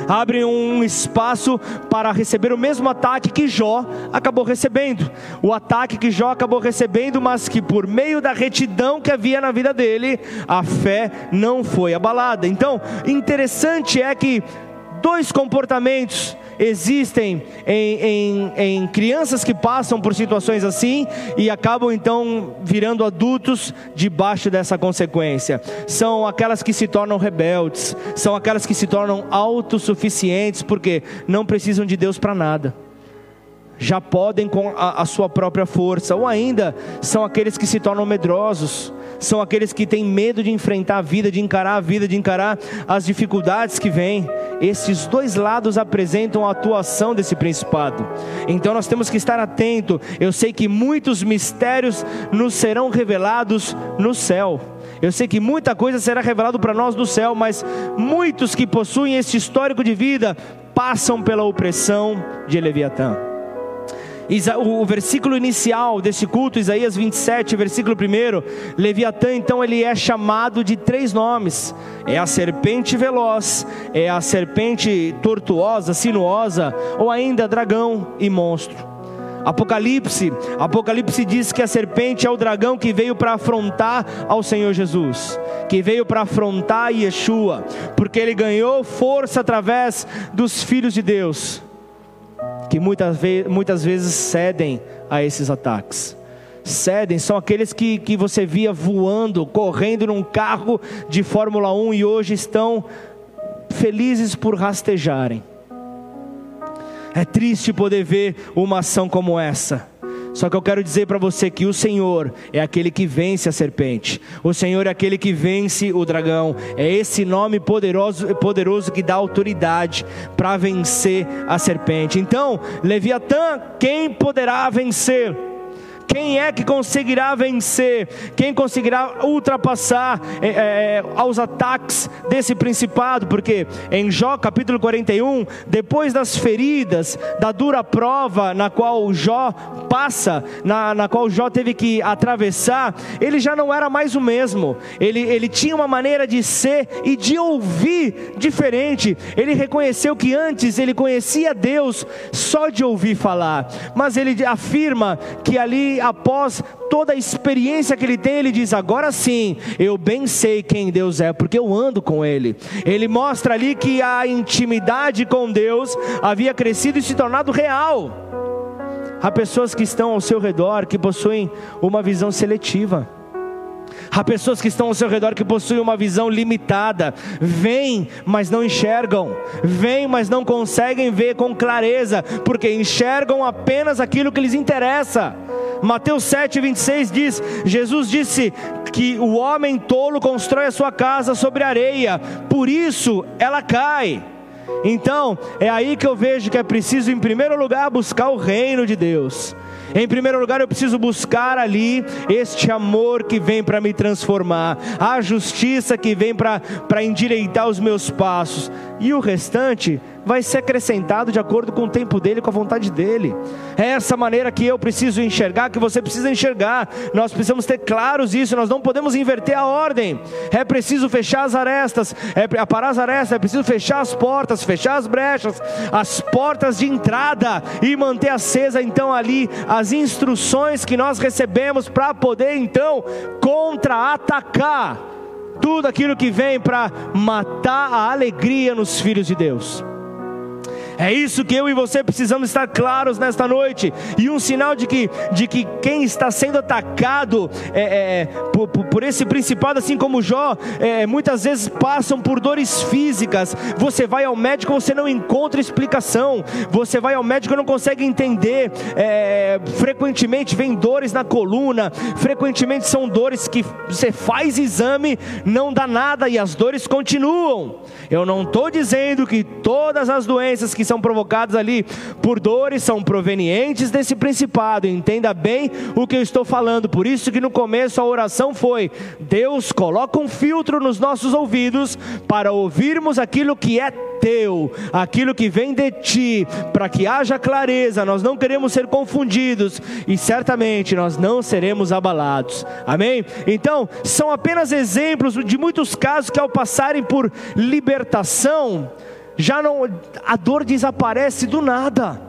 abrem um espaço para receber o mesmo ataque que Jó acabou recebendo. O ataque que Jó acabou recebendo, mas que por meio da retidão que havia na vida dele, a fé não foi abalada. Então, interessante é que dois comportamentos existem em, em, em, crianças que passam por situações assim e acabam então virando adultos debaixo dessa consequência. São aquelas que se tornam rebeldes, são aquelas que se tornam autossuficientes porque não precisam de Deus para nada. Já podem com a, a, sua própria força, ou ainda são aqueles que se tornam medrosos, são aqueles que têm medo de enfrentar a vida, de encarar a vida, de encarar as dificuldades que vêm. Esses dois lados apresentam a atuação desse principado. Então nós temos que estar atento. Eu sei que muitos mistérios nos serão revelados no céu. Eu sei que muita coisa será revelada para nós no céu, mas muitos que possuem esse histórico de vida passam pela opressão de Leviatã o versículo inicial desse culto, Isaías 27, versículo 1, Leviatã então ele é chamado de três nomes: é a serpente veloz, é a serpente tortuosa, sinuosa, ou ainda dragão e monstro. Apocalipse, Apocalipse diz que a serpente é o dragão que veio para afrontar ao Senhor Jesus, que veio para afrontar Yeshua, porque ele ganhou força através dos filhos de Deus que muitas, ve muitas vezes cedem a esses ataques. Cedem, são aqueles que, que você via voando, correndo num carro de Fórmula 1 e hoje estão felizes por rastejarem. É triste poder ver uma ação como essa. Só que eu quero dizer para você que o Senhor é aquele que vence a serpente. O Senhor é aquele que vence o dragão. É esse nome poderoso, poderoso que dá autoridade para vencer a serpente. Então, Leviatã, quem poderá vencer? Quem é que conseguirá vencer? Quem conseguirá ultrapassar é, é, aos ataques desse principado? Porque em Jó capítulo 41, depois das feridas, da dura prova na qual Jó passa, na, na qual Jó teve que atravessar, ele já não era mais o mesmo. Ele, ele tinha uma maneira de ser e de ouvir diferente. Ele reconheceu que antes ele conhecia Deus só de ouvir falar, mas ele afirma que ali após toda a experiência que ele tem, ele diz: Agora sim, eu bem sei quem Deus é, porque eu ando com Ele. Ele mostra ali que a intimidade com Deus havia crescido e se tornado real. Há pessoas que estão ao seu redor que possuem uma visão seletiva. Há pessoas que estão ao seu redor que possuem uma visão limitada, veem, mas não enxergam, veem, mas não conseguem ver com clareza, porque enxergam apenas aquilo que lhes interessa. Mateus 7, 26 diz: Jesus disse que o homem tolo constrói a sua casa sobre areia, por isso ela cai. Então, é aí que eu vejo que é preciso, em primeiro lugar, buscar o reino de Deus. Em primeiro lugar, eu preciso buscar ali este amor que vem para me transformar, a justiça que vem para endireitar os meus passos, e o restante vai ser acrescentado de acordo com o tempo dele, com a vontade dele. É essa maneira que eu preciso enxergar, que você precisa enxergar. Nós precisamos ter claros isso, nós não podemos inverter a ordem. É preciso fechar as arestas, é aparar as arestas, é preciso fechar as portas, fechar as brechas, as portas de entrada e manter acesa então ali as instruções que nós recebemos para poder então contra-atacar tudo aquilo que vem para matar a alegria nos filhos de Deus. É isso que eu e você precisamos estar claros nesta noite. E um sinal de que, de que quem está sendo atacado é, é, por, por, esse principado, assim como Jó, é, muitas vezes passam por dores físicas. Você vai ao médico, você não encontra explicação. Você vai ao médico e não consegue entender. É, frequentemente vem dores na coluna. Frequentemente são dores que você faz exame, não dá nada e as dores continuam. Eu não estou dizendo que todas as doenças que são provocadas ali por dores são provenientes desse principado. Entenda bem o que eu estou falando. Por isso que no começo a oração foi: Deus coloca um filtro nos nossos ouvidos para ouvirmos aquilo que é teu, aquilo que vem de ti, para que haja clareza. Nós não queremos ser confundidos e certamente nós não seremos abalados. Amém? Então, são apenas exemplos de muitos casos que ao passarem por libertação, já não a dor desaparece do nada.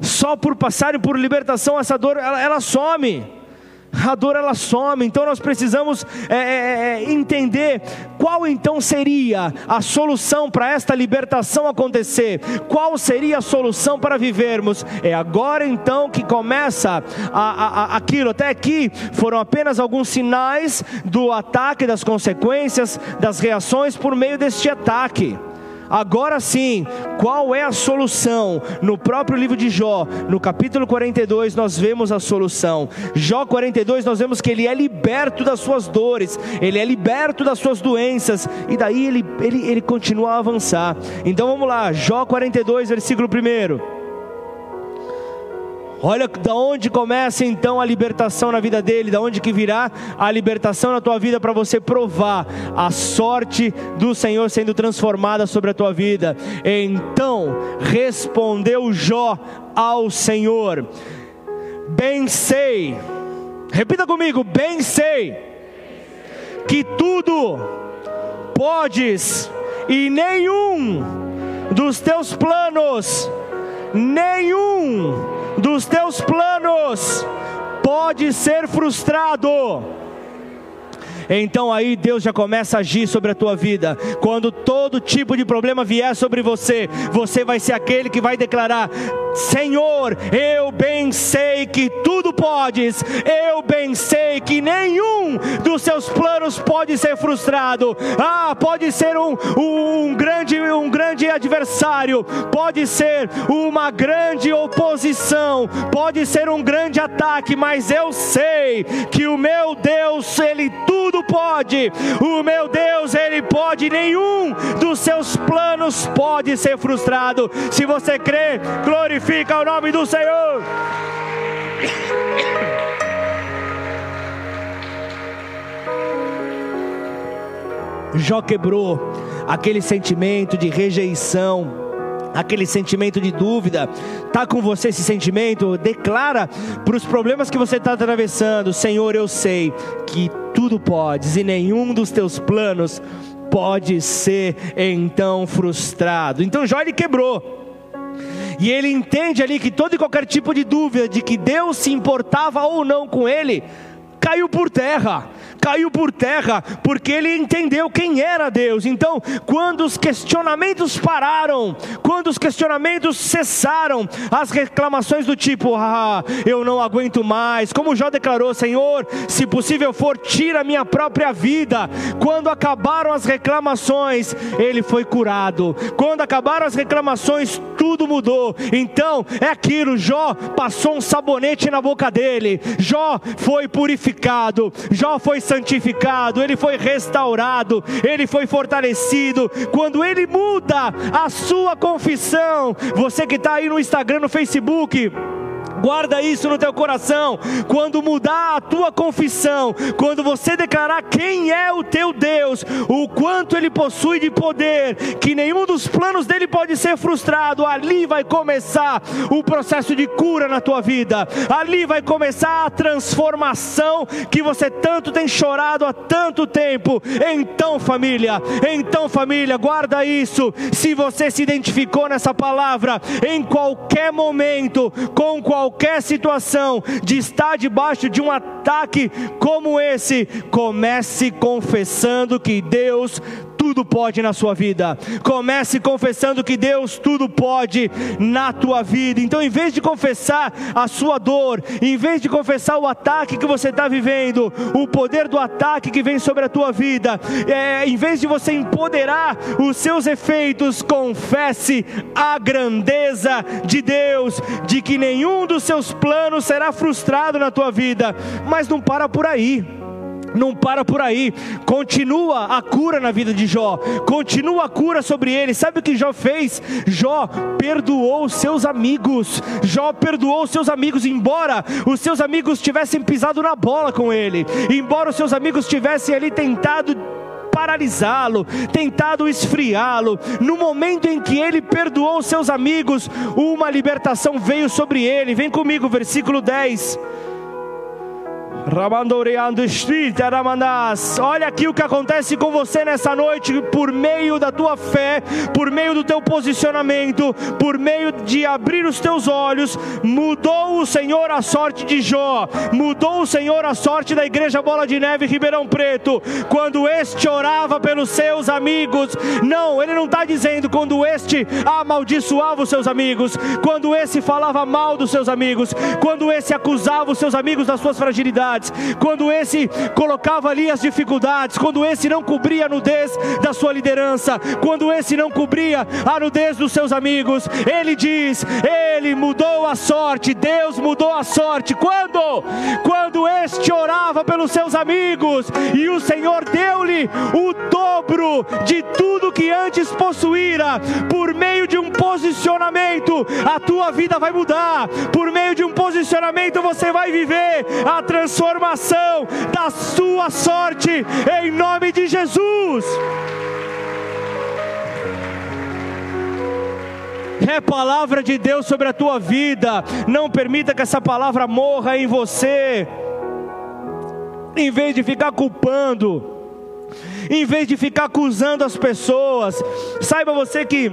Só por passarem por libertação essa dor ela, ela some. A dor ela some, então nós precisamos é, é, é entender qual então seria a solução para esta libertação acontecer, qual seria a solução para vivermos. É agora então que começa a, a, a, aquilo. Até aqui foram apenas alguns sinais do ataque, das consequências, das reações por meio deste ataque. Agora sim, qual é a solução? No próprio livro de Jó, no capítulo 42, nós vemos a solução. Jó 42, nós vemos que ele é liberto das suas dores, ele é liberto das suas doenças, e daí ele, ele, ele continua a avançar. Então vamos lá, Jó 42, versículo 1. Olha da onde começa então a libertação na vida dele, da onde que virá a libertação na tua vida para você provar a sorte do Senhor sendo transformada sobre a tua vida. Então respondeu Jó ao Senhor: Bem sei, repita comigo, bem sei que tudo podes e nenhum dos teus planos, nenhum dos teus planos pode ser frustrado então aí Deus já começa a agir sobre a tua vida. Quando todo tipo de problema vier sobre você, você vai ser aquele que vai declarar: Senhor, eu bem sei que tudo podes, eu bem sei que nenhum dos seus planos pode ser frustrado. Ah, pode ser um, um, grande, um grande adversário, pode ser uma grande oposição, pode ser um grande ataque, mas eu sei que o meu Deus, Ele tudo tudo pode. O meu Deus, Ele pode, nenhum dos seus planos pode ser frustrado. Se você crê, glorifica o nome do Senhor. Jó quebrou aquele sentimento de rejeição aquele sentimento de dúvida, está com você esse sentimento, declara para os problemas que você está atravessando: Senhor, eu sei que tudo podes e nenhum dos teus planos pode ser então frustrado. Então Jó ele quebrou. E ele entende ali que todo e qualquer tipo de dúvida de que Deus se importava ou não com ele, caiu por terra caiu por terra, porque ele entendeu quem era Deus. Então, quando os questionamentos pararam, quando os questionamentos cessaram, as reclamações do tipo, ah, eu não aguento mais, como Jó declarou, Senhor, se possível for, tira minha própria vida. Quando acabaram as reclamações, ele foi curado. Quando acabaram as reclamações, tudo mudou. Então, é aquilo, Jó passou um sabonete na boca dele, Jó foi purificado, Jó foi santificado, ele foi restaurado, ele foi fortalecido. Quando ele muda a sua confissão, você que está aí no Instagram, no Facebook, Guarda isso no teu coração. Quando mudar a tua confissão, quando você declarar quem é o teu Deus, o quanto ele possui de poder, que nenhum dos planos dele pode ser frustrado, ali vai começar o processo de cura na tua vida. Ali vai começar a transformação que você tanto tem chorado há tanto tempo. Então, família, então, família, guarda isso. Se você se identificou nessa palavra, em qualquer momento, com qualquer qualquer situação de estar debaixo de um ataque como esse, comece confessando que Deus tudo pode na sua vida. Comece confessando que Deus tudo pode na tua vida. Então, em vez de confessar a sua dor, em vez de confessar o ataque que você está vivendo, o poder do ataque que vem sobre a tua vida, é, em vez de você empoderar os seus efeitos, confesse a grandeza de Deus, de que nenhum dos seus planos será frustrado na tua vida. Mas não para por aí não para por aí, continua a cura na vida de Jó, continua a cura sobre ele. Sabe o que Jó fez? Jó perdoou seus amigos, Jó perdoou seus amigos, embora os seus amigos tivessem pisado na bola com ele, embora os seus amigos tivessem ali tentado paralisá-lo, tentado esfriá-lo. No momento em que ele perdoou seus amigos, uma libertação veio sobre ele. Vem comigo, versículo 10. Olha aqui o que acontece com você nessa noite, por meio da tua fé, por meio do teu posicionamento, por meio de abrir os teus olhos, mudou o Senhor a sorte de Jó, mudou o Senhor a sorte da igreja Bola de Neve Ribeirão Preto, quando este orava pelos seus amigos. Não, ele não está dizendo quando este amaldiçoava os seus amigos, quando esse falava mal dos seus amigos, quando esse acusava os seus amigos das suas fragilidades quando esse colocava ali as dificuldades, quando esse não cobria a nudez da sua liderança, quando esse não cobria a nudez dos seus amigos, ele diz: Ele mudou a sorte, Deus mudou a sorte. Quando? Quando este orava pelos seus amigos e o Senhor deu-lhe o dobro de tudo que antes possuíra, por meio de um posicionamento, a tua vida vai mudar, por meio de um posicionamento você vai viver a transformação da sua sorte, em nome de Jesus. é palavra de Deus sobre a tua vida. Não permita que essa palavra morra em você. Em vez de ficar culpando, em vez de ficar acusando as pessoas, saiba você que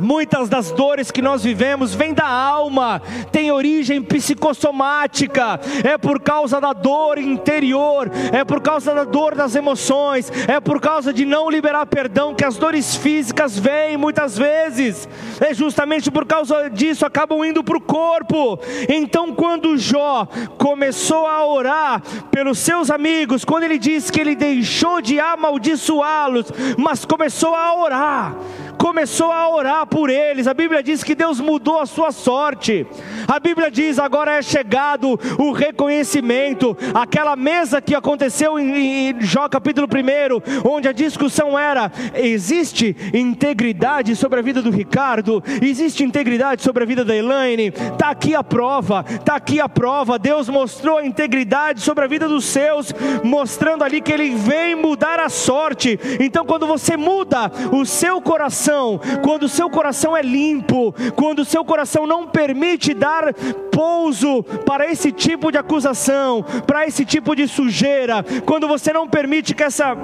Muitas das dores que nós vivemos vêm da alma, tem origem psicossomática, é por causa da dor interior, é por causa da dor das emoções, é por causa de não liberar perdão que as dores físicas vêm muitas vezes, é justamente por causa disso acabam indo para o corpo. Então, quando Jó começou a orar pelos seus amigos, quando ele diz que ele deixou de amaldiçoá-los, mas começou a orar, começou a orar por eles. A Bíblia diz que Deus mudou a sua sorte. A Bíblia diz agora é chegado o reconhecimento. Aquela mesa que aconteceu em, Jó capítulo 1, onde a discussão era: existe integridade sobre a vida do Ricardo? Existe integridade sobre a vida da Elaine? Está aqui a prova, está aqui a prova. Deus mostrou a integridade sobre a vida dos seus, mostrando ali que Ele vem mudar a sorte. Então, quando você muda o seu coração, coração, quando o seu coração é limpo, quando o seu coração não permite dar pouso para esse tipo de acusação, para esse tipo de sujeira, quando você não permite que essa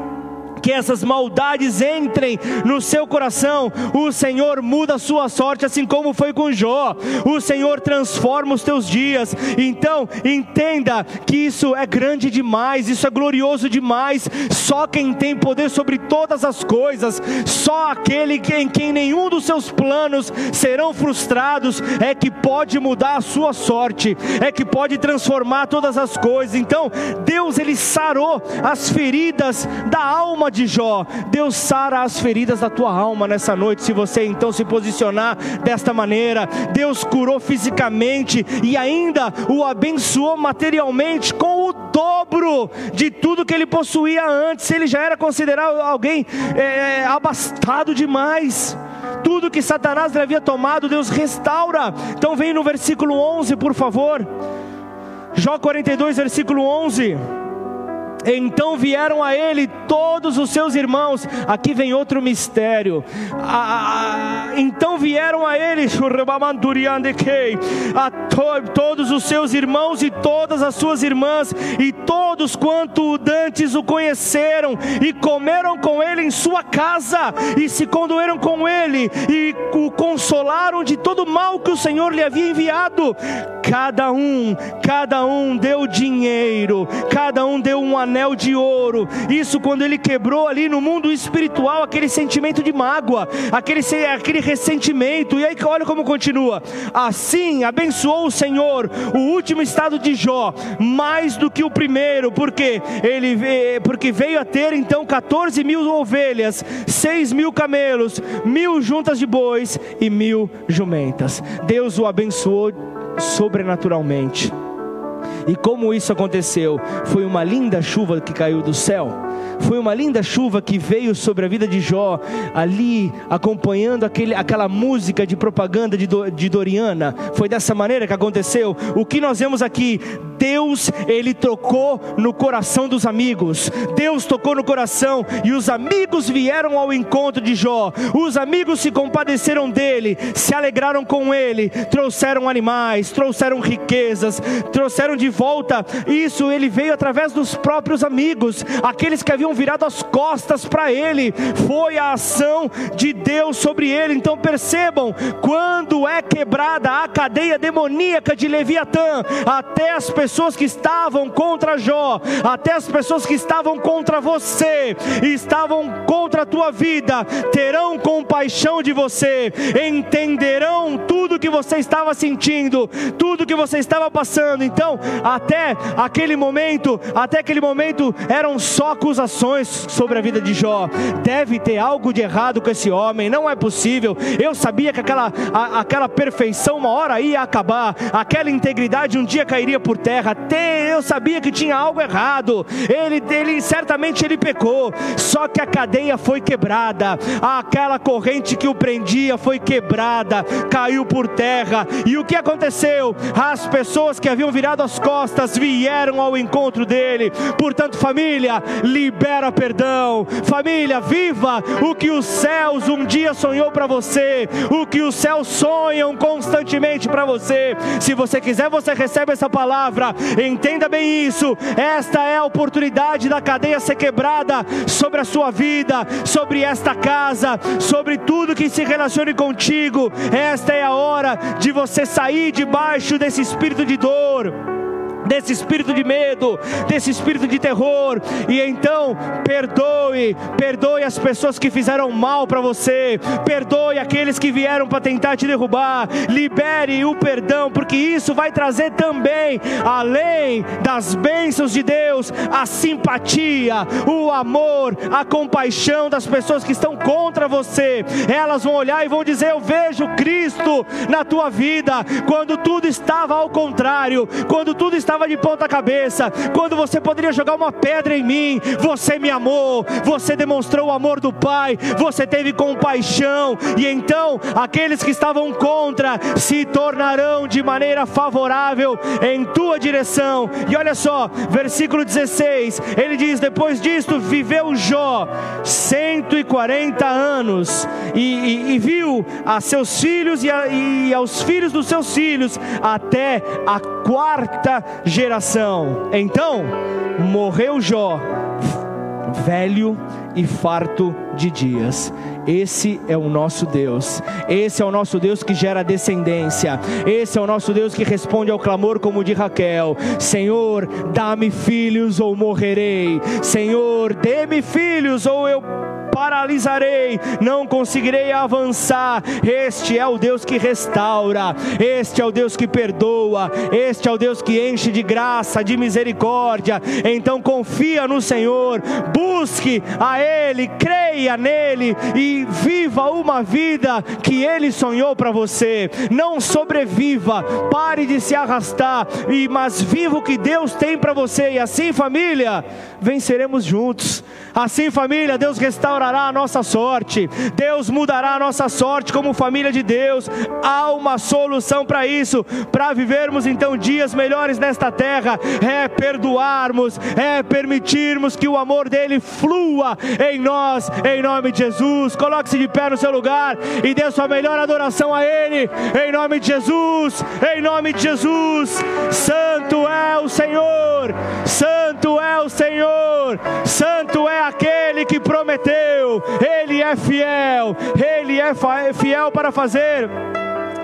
que essas maldades entrem no seu coração, o Senhor muda a sua sorte, assim como foi com Jó. O Senhor transforma os teus dias. Então, entenda que isso é grande demais, isso é glorioso demais. Só quem tem poder sobre todas as coisas, só aquele em quem nenhum dos seus planos serão frustrados, é que pode mudar a sua sorte, é que pode transformar todas as coisas. Então, Deus ele sarou as feridas da alma de Jó. Deus sara as feridas da tua alma nessa noite, se você então se posicionar desta maneira. Deus curou fisicamente e ainda o abençoou materialmente com o dobro de tudo que ele possuía antes. Ele já era considerado alguém é, abastado demais. Tudo que Satanás lhe havia tomado, Deus restaura. Então vem no versículo 11, por favor. Jó 42, versículo 11. Então vieram a ele todos os seus irmãos. Aqui vem outro mistério. Então vieram a ele a to, todos os seus irmãos e todas as suas irmãs e todos quanto dantes o conheceram e comeram com ele em sua casa e se condoeram com ele e o consolaram de todo o mal que o Senhor lhe havia enviado. Cada um, cada um deu dinheiro, cada um deu um anel anel de ouro. Isso quando ele quebrou ali no mundo espiritual aquele sentimento de mágoa, aquele, aquele ressentimento. E aí olha como continua. Assim abençoou o Senhor o último estado de Jó, mais do que o primeiro, porque ele porque veio a ter então 14 mil ovelhas, 6 mil camelos, mil juntas de bois e mil jumentas. Deus o abençoou sobrenaturalmente. E como isso aconteceu? Foi uma linda chuva que caiu do céu. Foi uma linda chuva que veio sobre a vida de Jó, ali acompanhando aquele, aquela música de propaganda de, do, de Doriana. Foi dessa maneira que aconteceu. O que nós vemos aqui, Deus, ele tocou no coração dos amigos. Deus tocou no coração e os amigos vieram ao encontro de Jó. Os amigos se compadeceram dele, se alegraram com ele, trouxeram animais, trouxeram riquezas, trouxeram de volta. Isso ele veio através dos próprios amigos, aqueles que haviam virado as costas para ele, foi a ação de Deus sobre ele. Então percebam, quando é quebrada a cadeia demoníaca de Leviatã, até as pessoas pessoas que estavam contra Jó, até as pessoas que estavam contra você, estavam contra a tua vida, terão compaixão de você, entenderão tudo que você estava sentindo, tudo que você estava passando. Então, até aquele momento, até aquele momento eram só acusações sobre a vida de Jó. Deve ter algo de errado com esse homem, não é possível. Eu sabia que aquela, a, aquela perfeição uma hora ia acabar, aquela integridade um dia cairia por terra. Eu sabia que tinha algo errado. Ele, ele certamente ele pecou. Só que a cadeia foi quebrada, aquela corrente que o prendia foi quebrada, caiu por terra. E o que aconteceu? As pessoas que haviam virado as costas vieram ao encontro dele. Portanto, família, libera perdão. Família, viva o que os céus um dia sonhou para você, o que os céus sonham constantemente para você. Se você quiser, você recebe essa palavra. Entenda bem isso. Esta é a oportunidade da cadeia ser quebrada sobre a sua vida, sobre esta casa, sobre tudo que se relacione contigo. Esta é a hora de você sair debaixo desse espírito de dor desse espírito de medo, desse espírito de terror, e então perdoe, perdoe as pessoas que fizeram mal para você, perdoe aqueles que vieram para tentar te derrubar, libere o perdão, porque isso vai trazer também, além das bênçãos de Deus, a simpatia, o amor, a compaixão das pessoas que estão contra você. Elas vão olhar e vão dizer: Eu vejo Cristo na tua vida, quando tudo estava ao contrário, quando tudo estava estava de ponta cabeça, quando você poderia jogar uma pedra em mim, você me amou, você demonstrou o amor do Pai, você teve compaixão, e então aqueles que estavam contra se tornarão de maneira favorável em tua direção. E olha só, versículo 16, ele diz: Depois disto viveu Jó 140 anos, e, e, e viu a seus filhos e, a, e aos filhos dos seus filhos, até a quarta geração. Então morreu Jó, velho e farto de dias. Esse é o nosso Deus. Esse é o nosso Deus que gera descendência. Esse é o nosso Deus que responde ao clamor como de Raquel: Senhor, dá-me filhos ou morrerei. Senhor, dê-me filhos ou eu paralisarei, não conseguirei avançar. Este é o Deus que restaura, este é o Deus que perdoa, este é o Deus que enche de graça, de misericórdia. Então confia no Senhor, busque a Ele, creia nele e viva uma vida que Ele sonhou para você. Não sobreviva, pare de se arrastar, mas viva o que Deus tem para você. E assim, família, venceremos juntos. Assim, família, Deus restaurará a nossa sorte, Deus mudará a nossa sorte como família de Deus. Há uma solução para isso, para vivermos então dias melhores nesta terra, é perdoarmos, é permitirmos que o amor dele flua em nós, em nome de Jesus. Coloque-se de pé no seu lugar e dê sua melhor adoração a Ele, em nome de Jesus, em nome de Jesus. Santo é o Senhor, Santo é o Senhor, Santo é aquele que prometeu, Ele é fiel, Ele é fiel para fazer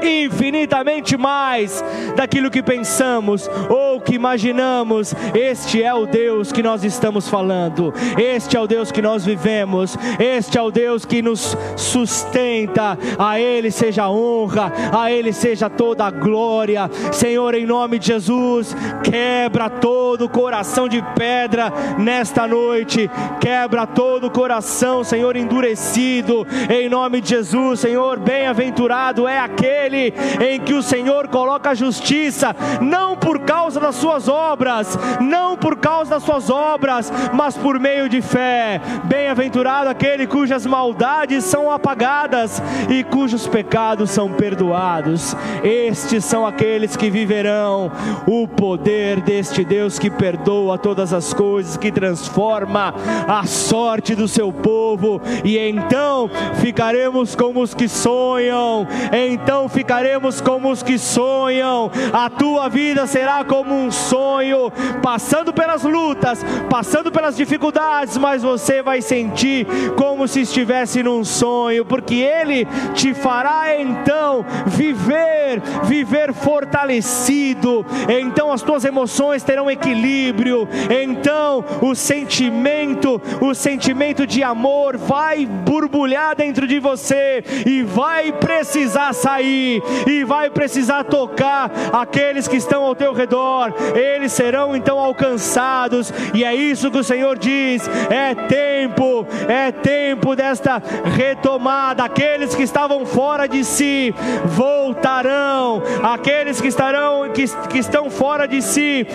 infinitamente mais daquilo que pensamos ou que imaginamos. Este é o Deus que nós estamos falando, este é o Deus que nós vivemos, este é o Deus que nos sustenta. A Ele seja a honra, a Ele seja toda a glória. Senhor, em nome de Jesus, quebra todo coração de pedra nesta noite, quebra todo coração, Senhor, endurecido. Em nome de Jesus, Senhor, bem-aventurado é aquele em que o Senhor coloca a justiça, não por causa das suas obras, não por causa das suas obras, mas por meio de fé. Bem-aventurado aquele cujas maldades são apagadas e cujos pecados são perdoados. Estes são aqueles que viverão o poder deste Deus que perdoa todas as coisas, que transforma a sorte do seu povo, e então ficaremos como os que sonham, então ficaremos ficaremos como os que sonham. A tua vida será como um sonho, passando pelas lutas, passando pelas dificuldades, mas você vai sentir como se estivesse num sonho, porque Ele te fará então viver, viver fortalecido. Então as tuas emoções terão equilíbrio. Então o sentimento, o sentimento de amor vai borbulhar dentro de você e vai precisar sair e vai precisar tocar aqueles que estão ao teu redor. Eles serão então alcançados. E é isso que o Senhor diz: é tempo, é tempo desta retomada. Aqueles que estavam fora de si voltarão, aqueles que estarão que, que estão fora de si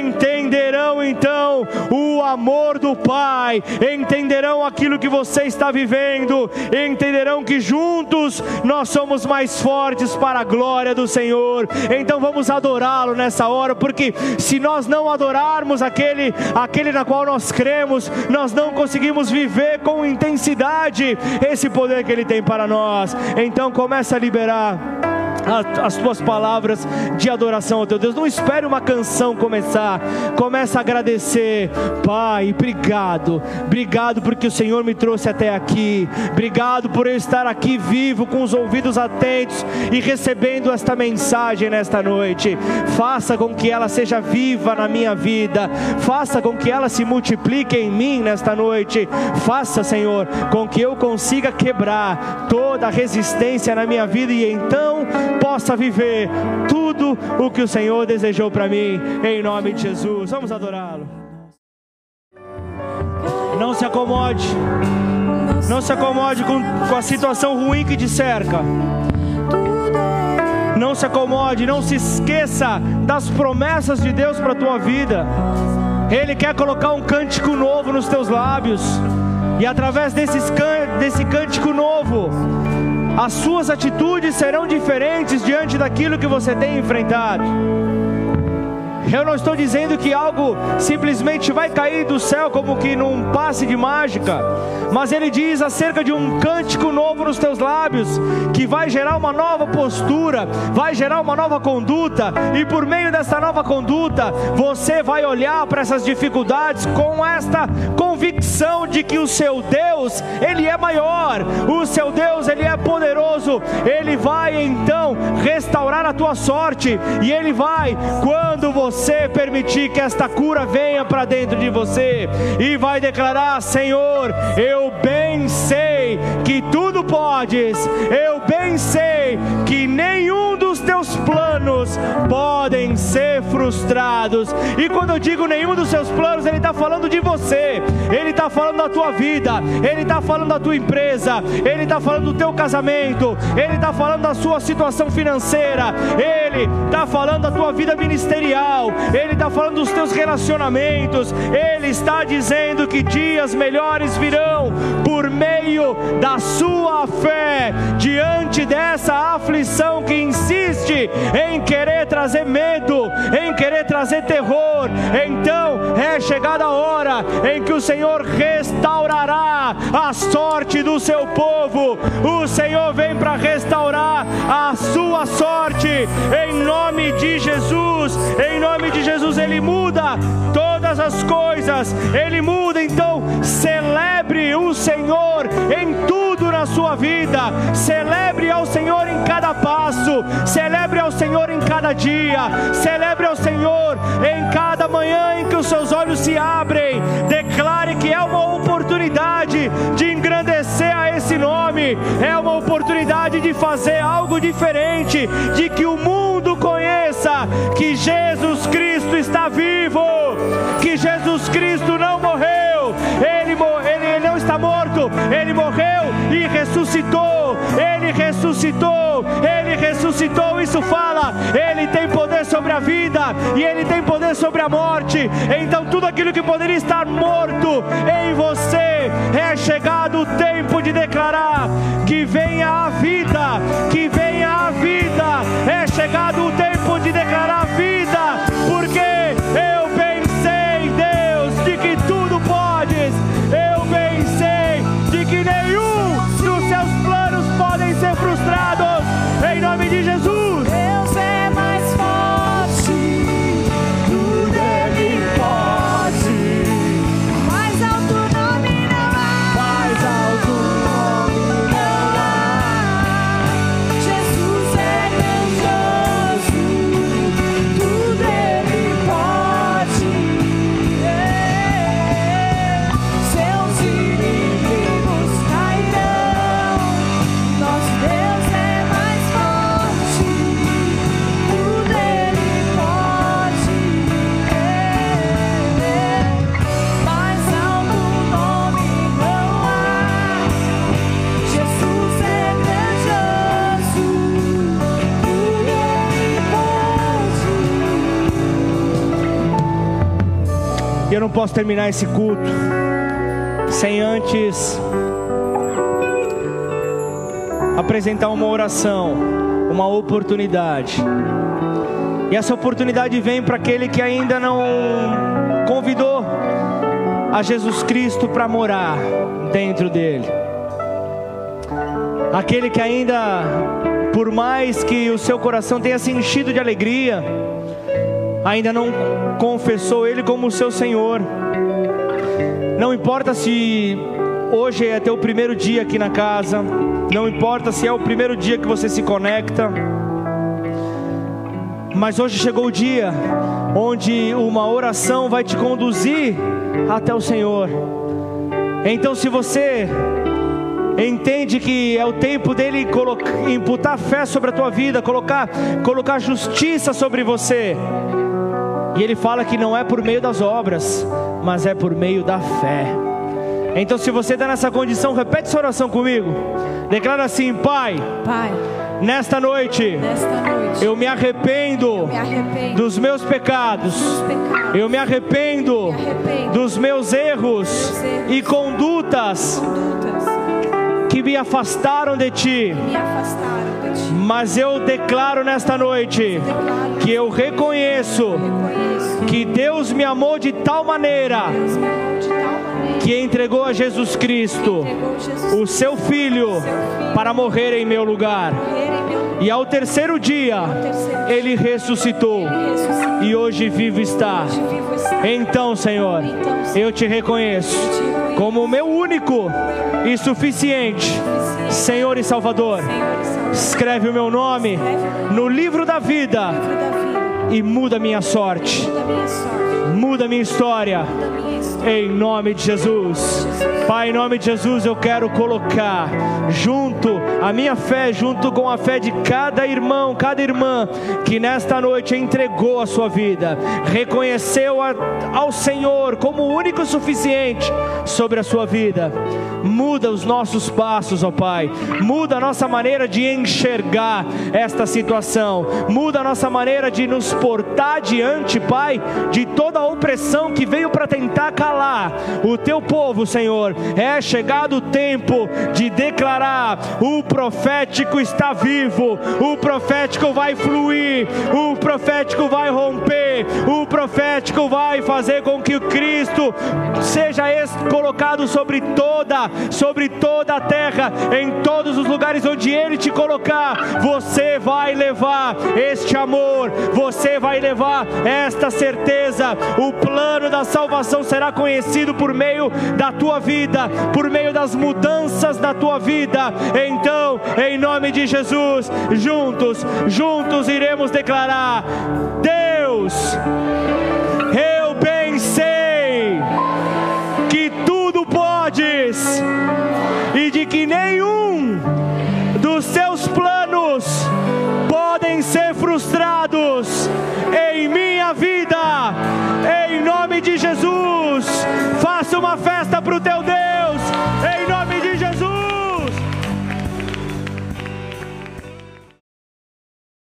entenderão então o amor do Pai, entenderão aquilo que você está vivendo, entenderão que juntos nós somos mais fortes para a glória do Senhor. Então vamos adorá-lo nessa hora, porque se nós não adorarmos aquele, aquele na qual nós cremos, nós não conseguimos viver com intensidade esse poder que ele tem para nós. Então começa a liberar as tuas palavras de adoração ao teu Deus. Não espere uma canção começar. Começa a agradecer, Pai. Obrigado, obrigado porque o Senhor me trouxe até aqui. Obrigado por eu estar aqui vivo, com os ouvidos atentos e recebendo esta mensagem nesta noite. Faça com que ela seja viva na minha vida. Faça com que ela se multiplique em mim nesta noite. Faça, Senhor, com que eu consiga quebrar toda a resistência na minha vida e então possa viver tudo o que o Senhor desejou para mim, em nome de Jesus. Vamos adorá-lo. Não se acomode, não se acomode com, com a situação ruim que te cerca. Não se acomode, não se esqueça das promessas de Deus para a tua vida. Ele quer colocar um cântico novo nos teus lábios, e através desses, desse cântico novo, as suas atitudes serão diferentes diante daquilo que você tem enfrentado. Eu não estou dizendo que algo simplesmente vai cair do céu como que num passe de mágica, mas ele diz acerca de um cântico novo nos teus lábios, que vai gerar uma nova postura, vai gerar uma nova conduta, e por meio dessa nova conduta, você vai olhar para essas dificuldades com esta convicção de que o seu Deus, ele é maior, o seu Deus, ele é poderoso, ele vai então restaurar a tua sorte, e ele vai, quando você você permitir que esta cura venha para dentro de você e vai declarar: Senhor, eu bem que tudo podes, eu bem sei que nenhum dos teus planos podem ser frustrados. E quando eu digo nenhum dos seus planos, Ele está falando de você, Ele está falando da tua vida, Ele está falando da tua empresa, Ele está falando do teu casamento, Ele está falando da sua situação financeira, Ele está falando da tua vida ministerial. Ele está falando dos teus relacionamentos, Ele está dizendo que dias melhores virão por meio da sua fé diante dessa aflição que insiste em querer trazer medo, em querer trazer terror. Então é chegada a hora em que o Senhor restaurará a sorte do seu povo. O Senhor vem para restaurar a sua sorte em nome de Jesus, em nome de Jesus, Ele muda todas as coisas, Ele muda. Então, celebre o Senhor em tudo na sua vida, celebre ao Senhor em cada passo, celebre ao Senhor em cada dia, celebre ao Senhor em cada manhã em que os seus olhos se abrem. Declare que é uma oportunidade de engrandecer a esse nome, é uma oportunidade de fazer algo diferente, de que o mundo conheça que Jesus Cristo está vivo, que Jesus Cristo não morreu, ele, ele, ele não está morto, ele morreu e ressuscitou, ele ressuscitou, ele ressuscitou. Isso fala, ele tem poder sobre a vida e ele tem poder sobre a morte. Então, tudo aquilo que poderia estar morto em você, é chegado o tempo de declarar que venha a vida, que venha a vida, é chegado o tempo de declarar posso terminar esse culto sem antes apresentar uma oração, uma oportunidade. E essa oportunidade vem para aquele que ainda não convidou a Jesus Cristo para morar dentro dele. Aquele que ainda, por mais que o seu coração tenha se enchido de alegria, ainda não confessou Ele como seu Senhor. Não importa se hoje é teu primeiro dia aqui na casa, não importa se é o primeiro dia que você se conecta, mas hoje chegou o dia onde uma oração vai te conduzir até o Senhor. Então, se você entende que é o tempo dele colocar, imputar fé sobre a tua vida, colocar, colocar justiça sobre você, e ele fala que não é por meio das obras, mas é por meio da fé. Então, se você está nessa condição, repete essa oração comigo. Declara assim: Pai, Pai, nesta noite, nesta noite eu me arrependo, me arrependo dos meus pecados, dos pecados, eu me arrependo, me arrependo dos meus erros erros e condutas condutas que me afastaram de ti. me afastaram de ti. Mas eu declaro nesta noite que eu reconheço que Deus me amou de tal maneira que entregou a Jesus Cristo, o seu filho, para morrer em meu lugar. E ao terceiro dia, ele ressuscitou e hoje vivo está. Então, Senhor, eu te reconheço como o meu único e suficiente Senhor e Salvador. Escreve o meu nome no livro da vida, e muda minha sorte, da minha sorte, muda minha história. da minha história. Em nome de Jesus. Pai, em nome de Jesus, eu quero colocar junto a minha fé, junto com a fé de cada irmão, cada irmã que nesta noite entregou a sua vida, reconheceu a, ao Senhor como o único e suficiente sobre a sua vida. Muda os nossos passos, ó Pai. Muda a nossa maneira de enxergar esta situação. Muda a nossa maneira de nos portar diante, Pai, de toda a opressão que veio para tentar calar o teu povo, Senhor. É chegado o tempo de declarar: o profético está vivo, o profético vai fluir, o profético vai romper, o profético vai fazer com que o Cristo seja colocado sobre toda, sobre toda a terra, em todos os lugares onde Ele te colocar, você vai levar este amor, você você vai levar esta certeza. O plano da salvação será conhecido por meio da tua vida, por meio das mudanças da tua vida. Então, em nome de Jesus, juntos, juntos iremos declarar: Deus, eu bem sei que tudo podes e de que nenhum dos seus planos podem ser frustrados em minha vida, em nome de Jesus. Faça uma festa para o teu Deus.